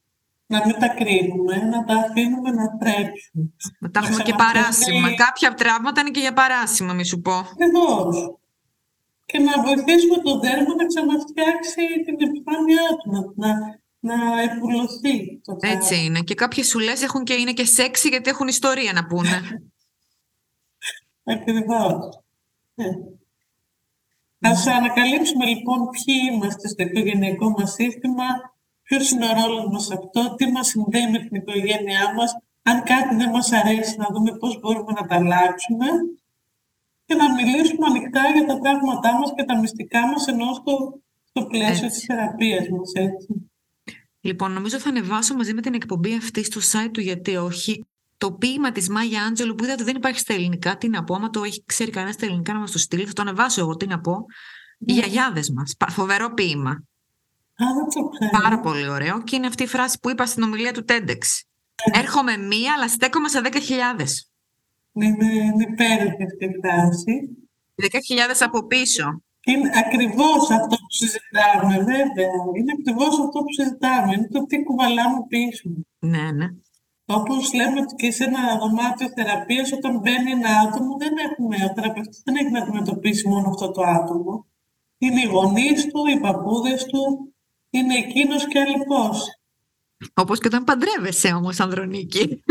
να μην τα κρίνουμε, να τα αφήνουμε να πρέψουν. Να τα έχουμε και παράσημα. Κάποια τραύματα είναι και για παράσημα, μη σου πω. Ακριβώς. Και να βοηθήσουμε το δέρμα να ξαναφτιάξει την επιφάνειά του, να, να επουλωθεί το Έτσι είναι. Και κάποιες σουλές έχουν και είναι και σεξι γιατί έχουν ιστορία να πούνε. [laughs] Ακριβώς. Ναι. Ας ανακαλύψουμε λοιπόν ποιοι είμαστε στο οικογενειακό μας σύστημα, ποιος είναι ο ρόλος μας αυτό, τι μας συνδέει με την οικογένειά μας, αν κάτι δεν μας αρέσει να δούμε πώς μπορούμε να τα αλλάξουμε και να μιλήσουμε ανοιχτά για τα πράγματά μας και τα μυστικά μας ενώ στο, στο πλαίσιο έτσι. της θεραπείας μας, έτσι. Λοιπόν, νομίζω θα ανεβάσω μαζί με την εκπομπή αυτή στο site του Γιατί Όχι το ποίημα της Μάγια Άντζελου που είδα ότι δεν υπάρχει στα ελληνικά. Τι να πω, άμα το έχει ξέρει κανένας στα ελληνικά να μας το στείλει, θα το ανεβάσω εγώ. Τι να πω. Οι ναι. γιαγιάδες μας. Φοβερό ποίημα. Α, το Πάρα πολύ ωραίο. Και είναι αυτή η φράση που είπα στην ομιλία του TEDx. Ναι. Έρχομαι μία, αλλά στέκομαι σε 10.000. Ναι, είναι υπέροχη αυτή η φράση. 10.000 από πίσω. Είναι ακριβώς αυτό που συζητάμε, βέβαια. Είναι ακριβώς αυτό που συζητάμε. Είναι το τι κουβαλάμε πίσω. Ναι, ναι. Όπως λέμε και σε ένα δωμάτιο θεραπείας, όταν μπαίνει ένα άτομο, δεν έχουμε, ο θεραπευτής δεν έχει να αντιμετωπίσει μόνο αυτό το άτομο. Είναι οι γονείς του, οι παππούδες του, είναι εκείνος και άλλοι πώς. Όπως και όταν παντρεύεσαι όμως, Ανδρονίκη.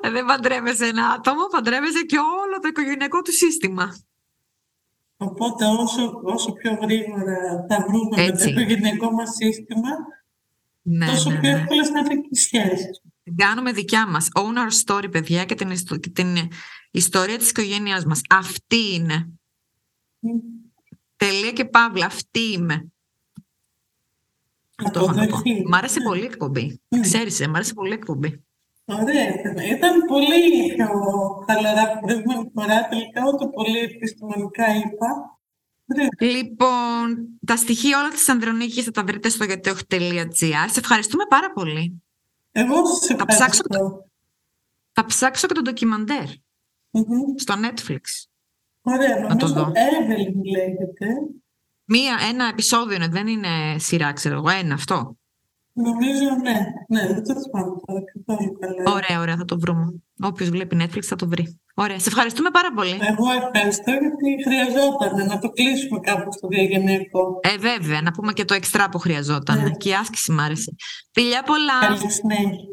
[laughs] δεν παντρεύεσαι ένα άτομο, παντρεύεσαι και όλο το οικογενειακό του σύστημα. Οπότε όσο, όσο πιο γρήγορα θα βρούμε με το οικογενειακό μας σύστημα, ναι, τόσο ναι, πιο ναι. εύκολα θα είναι και οι σχέσεις. Κάνουμε δικιά μας. Own our story, παιδιά, και την, και την ιστορία της οικογένειάς μας. Αυτή είναι. Mm. Τελεία και παύλα. Αυτή είμαι. Αυτό να πω. Μ' άρεσε πολύ η εκπομπή. Mm. Ξέρεις, ε, μ' άρεσε πολύ η εκπομπή. Ωραία. Ήταν πολύ πιο χαλαρά που προηγούμενη φορά. Τελικά ούτε πολύ επιστημονικά είπα. Λοιπόν, τα στοιχεία όλα της Ανδρονίκης θα τα βρείτε στο γιατιοχ.gr. Σε ευχαριστούμε πάρα πολύ. Εγώ σας ευχαριστώ. Θα ψάξω, θα ψάξω και το ντοκιμαντερ στο Netflix. Ωραία, να το δω. Evelyn λέγεται. Μία, ένα επεισόδιο είναι, δεν είναι σειρά, ξέρω εγώ, ένα αυτό. Νομίζω ναι. Ναι, δεν το θυμάμαι τώρα καθόλου καλά. Ωραία, ωραία, θα το βρούμε. Όποιος βλέπει Netflix θα το βρει. Ωραία, σε ευχαριστούμε πάρα πολύ. Εγώ ευχαριστώ γιατί χρειαζόταν να το κλείσουμε κάπου στο διαγενειακό. Ε, βέβαια, να πούμε και το εξτρά που χρειαζόταν. Ναι. Και η άσκηση μ' άρεσε. Φιλιά πολλά. Καλή συνέχεια.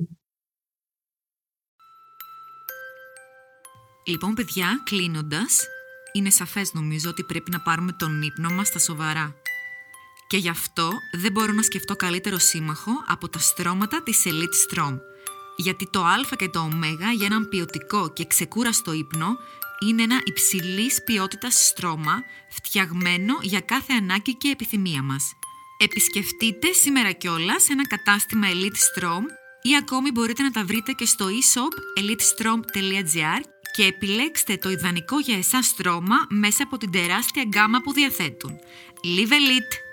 Λοιπόν, παιδιά, κλείνοντας, είναι σαφές νομίζω ότι πρέπει να πάρουμε τον ύπνο μας στα σοβαρά. Και γι' αυτό δεν μπορώ να σκεφτώ καλύτερο σύμμαχο από τα στρώματα της Elite Strom. Γιατί το α και το ω για έναν ποιοτικό και ξεκούραστο ύπνο είναι ένα υψηλής ποιότητας στρώμα φτιαγμένο για κάθε ανάγκη και επιθυμία μας. Επισκεφτείτε σήμερα κιόλας ένα κατάστημα Elite Strom ή ακόμη μπορείτε να τα βρείτε και στο e-shop elitestrom.gr και επιλέξτε το ιδανικό για εσάς στρώμα μέσα από την τεράστια γκάμα που διαθέτουν. Live Elite!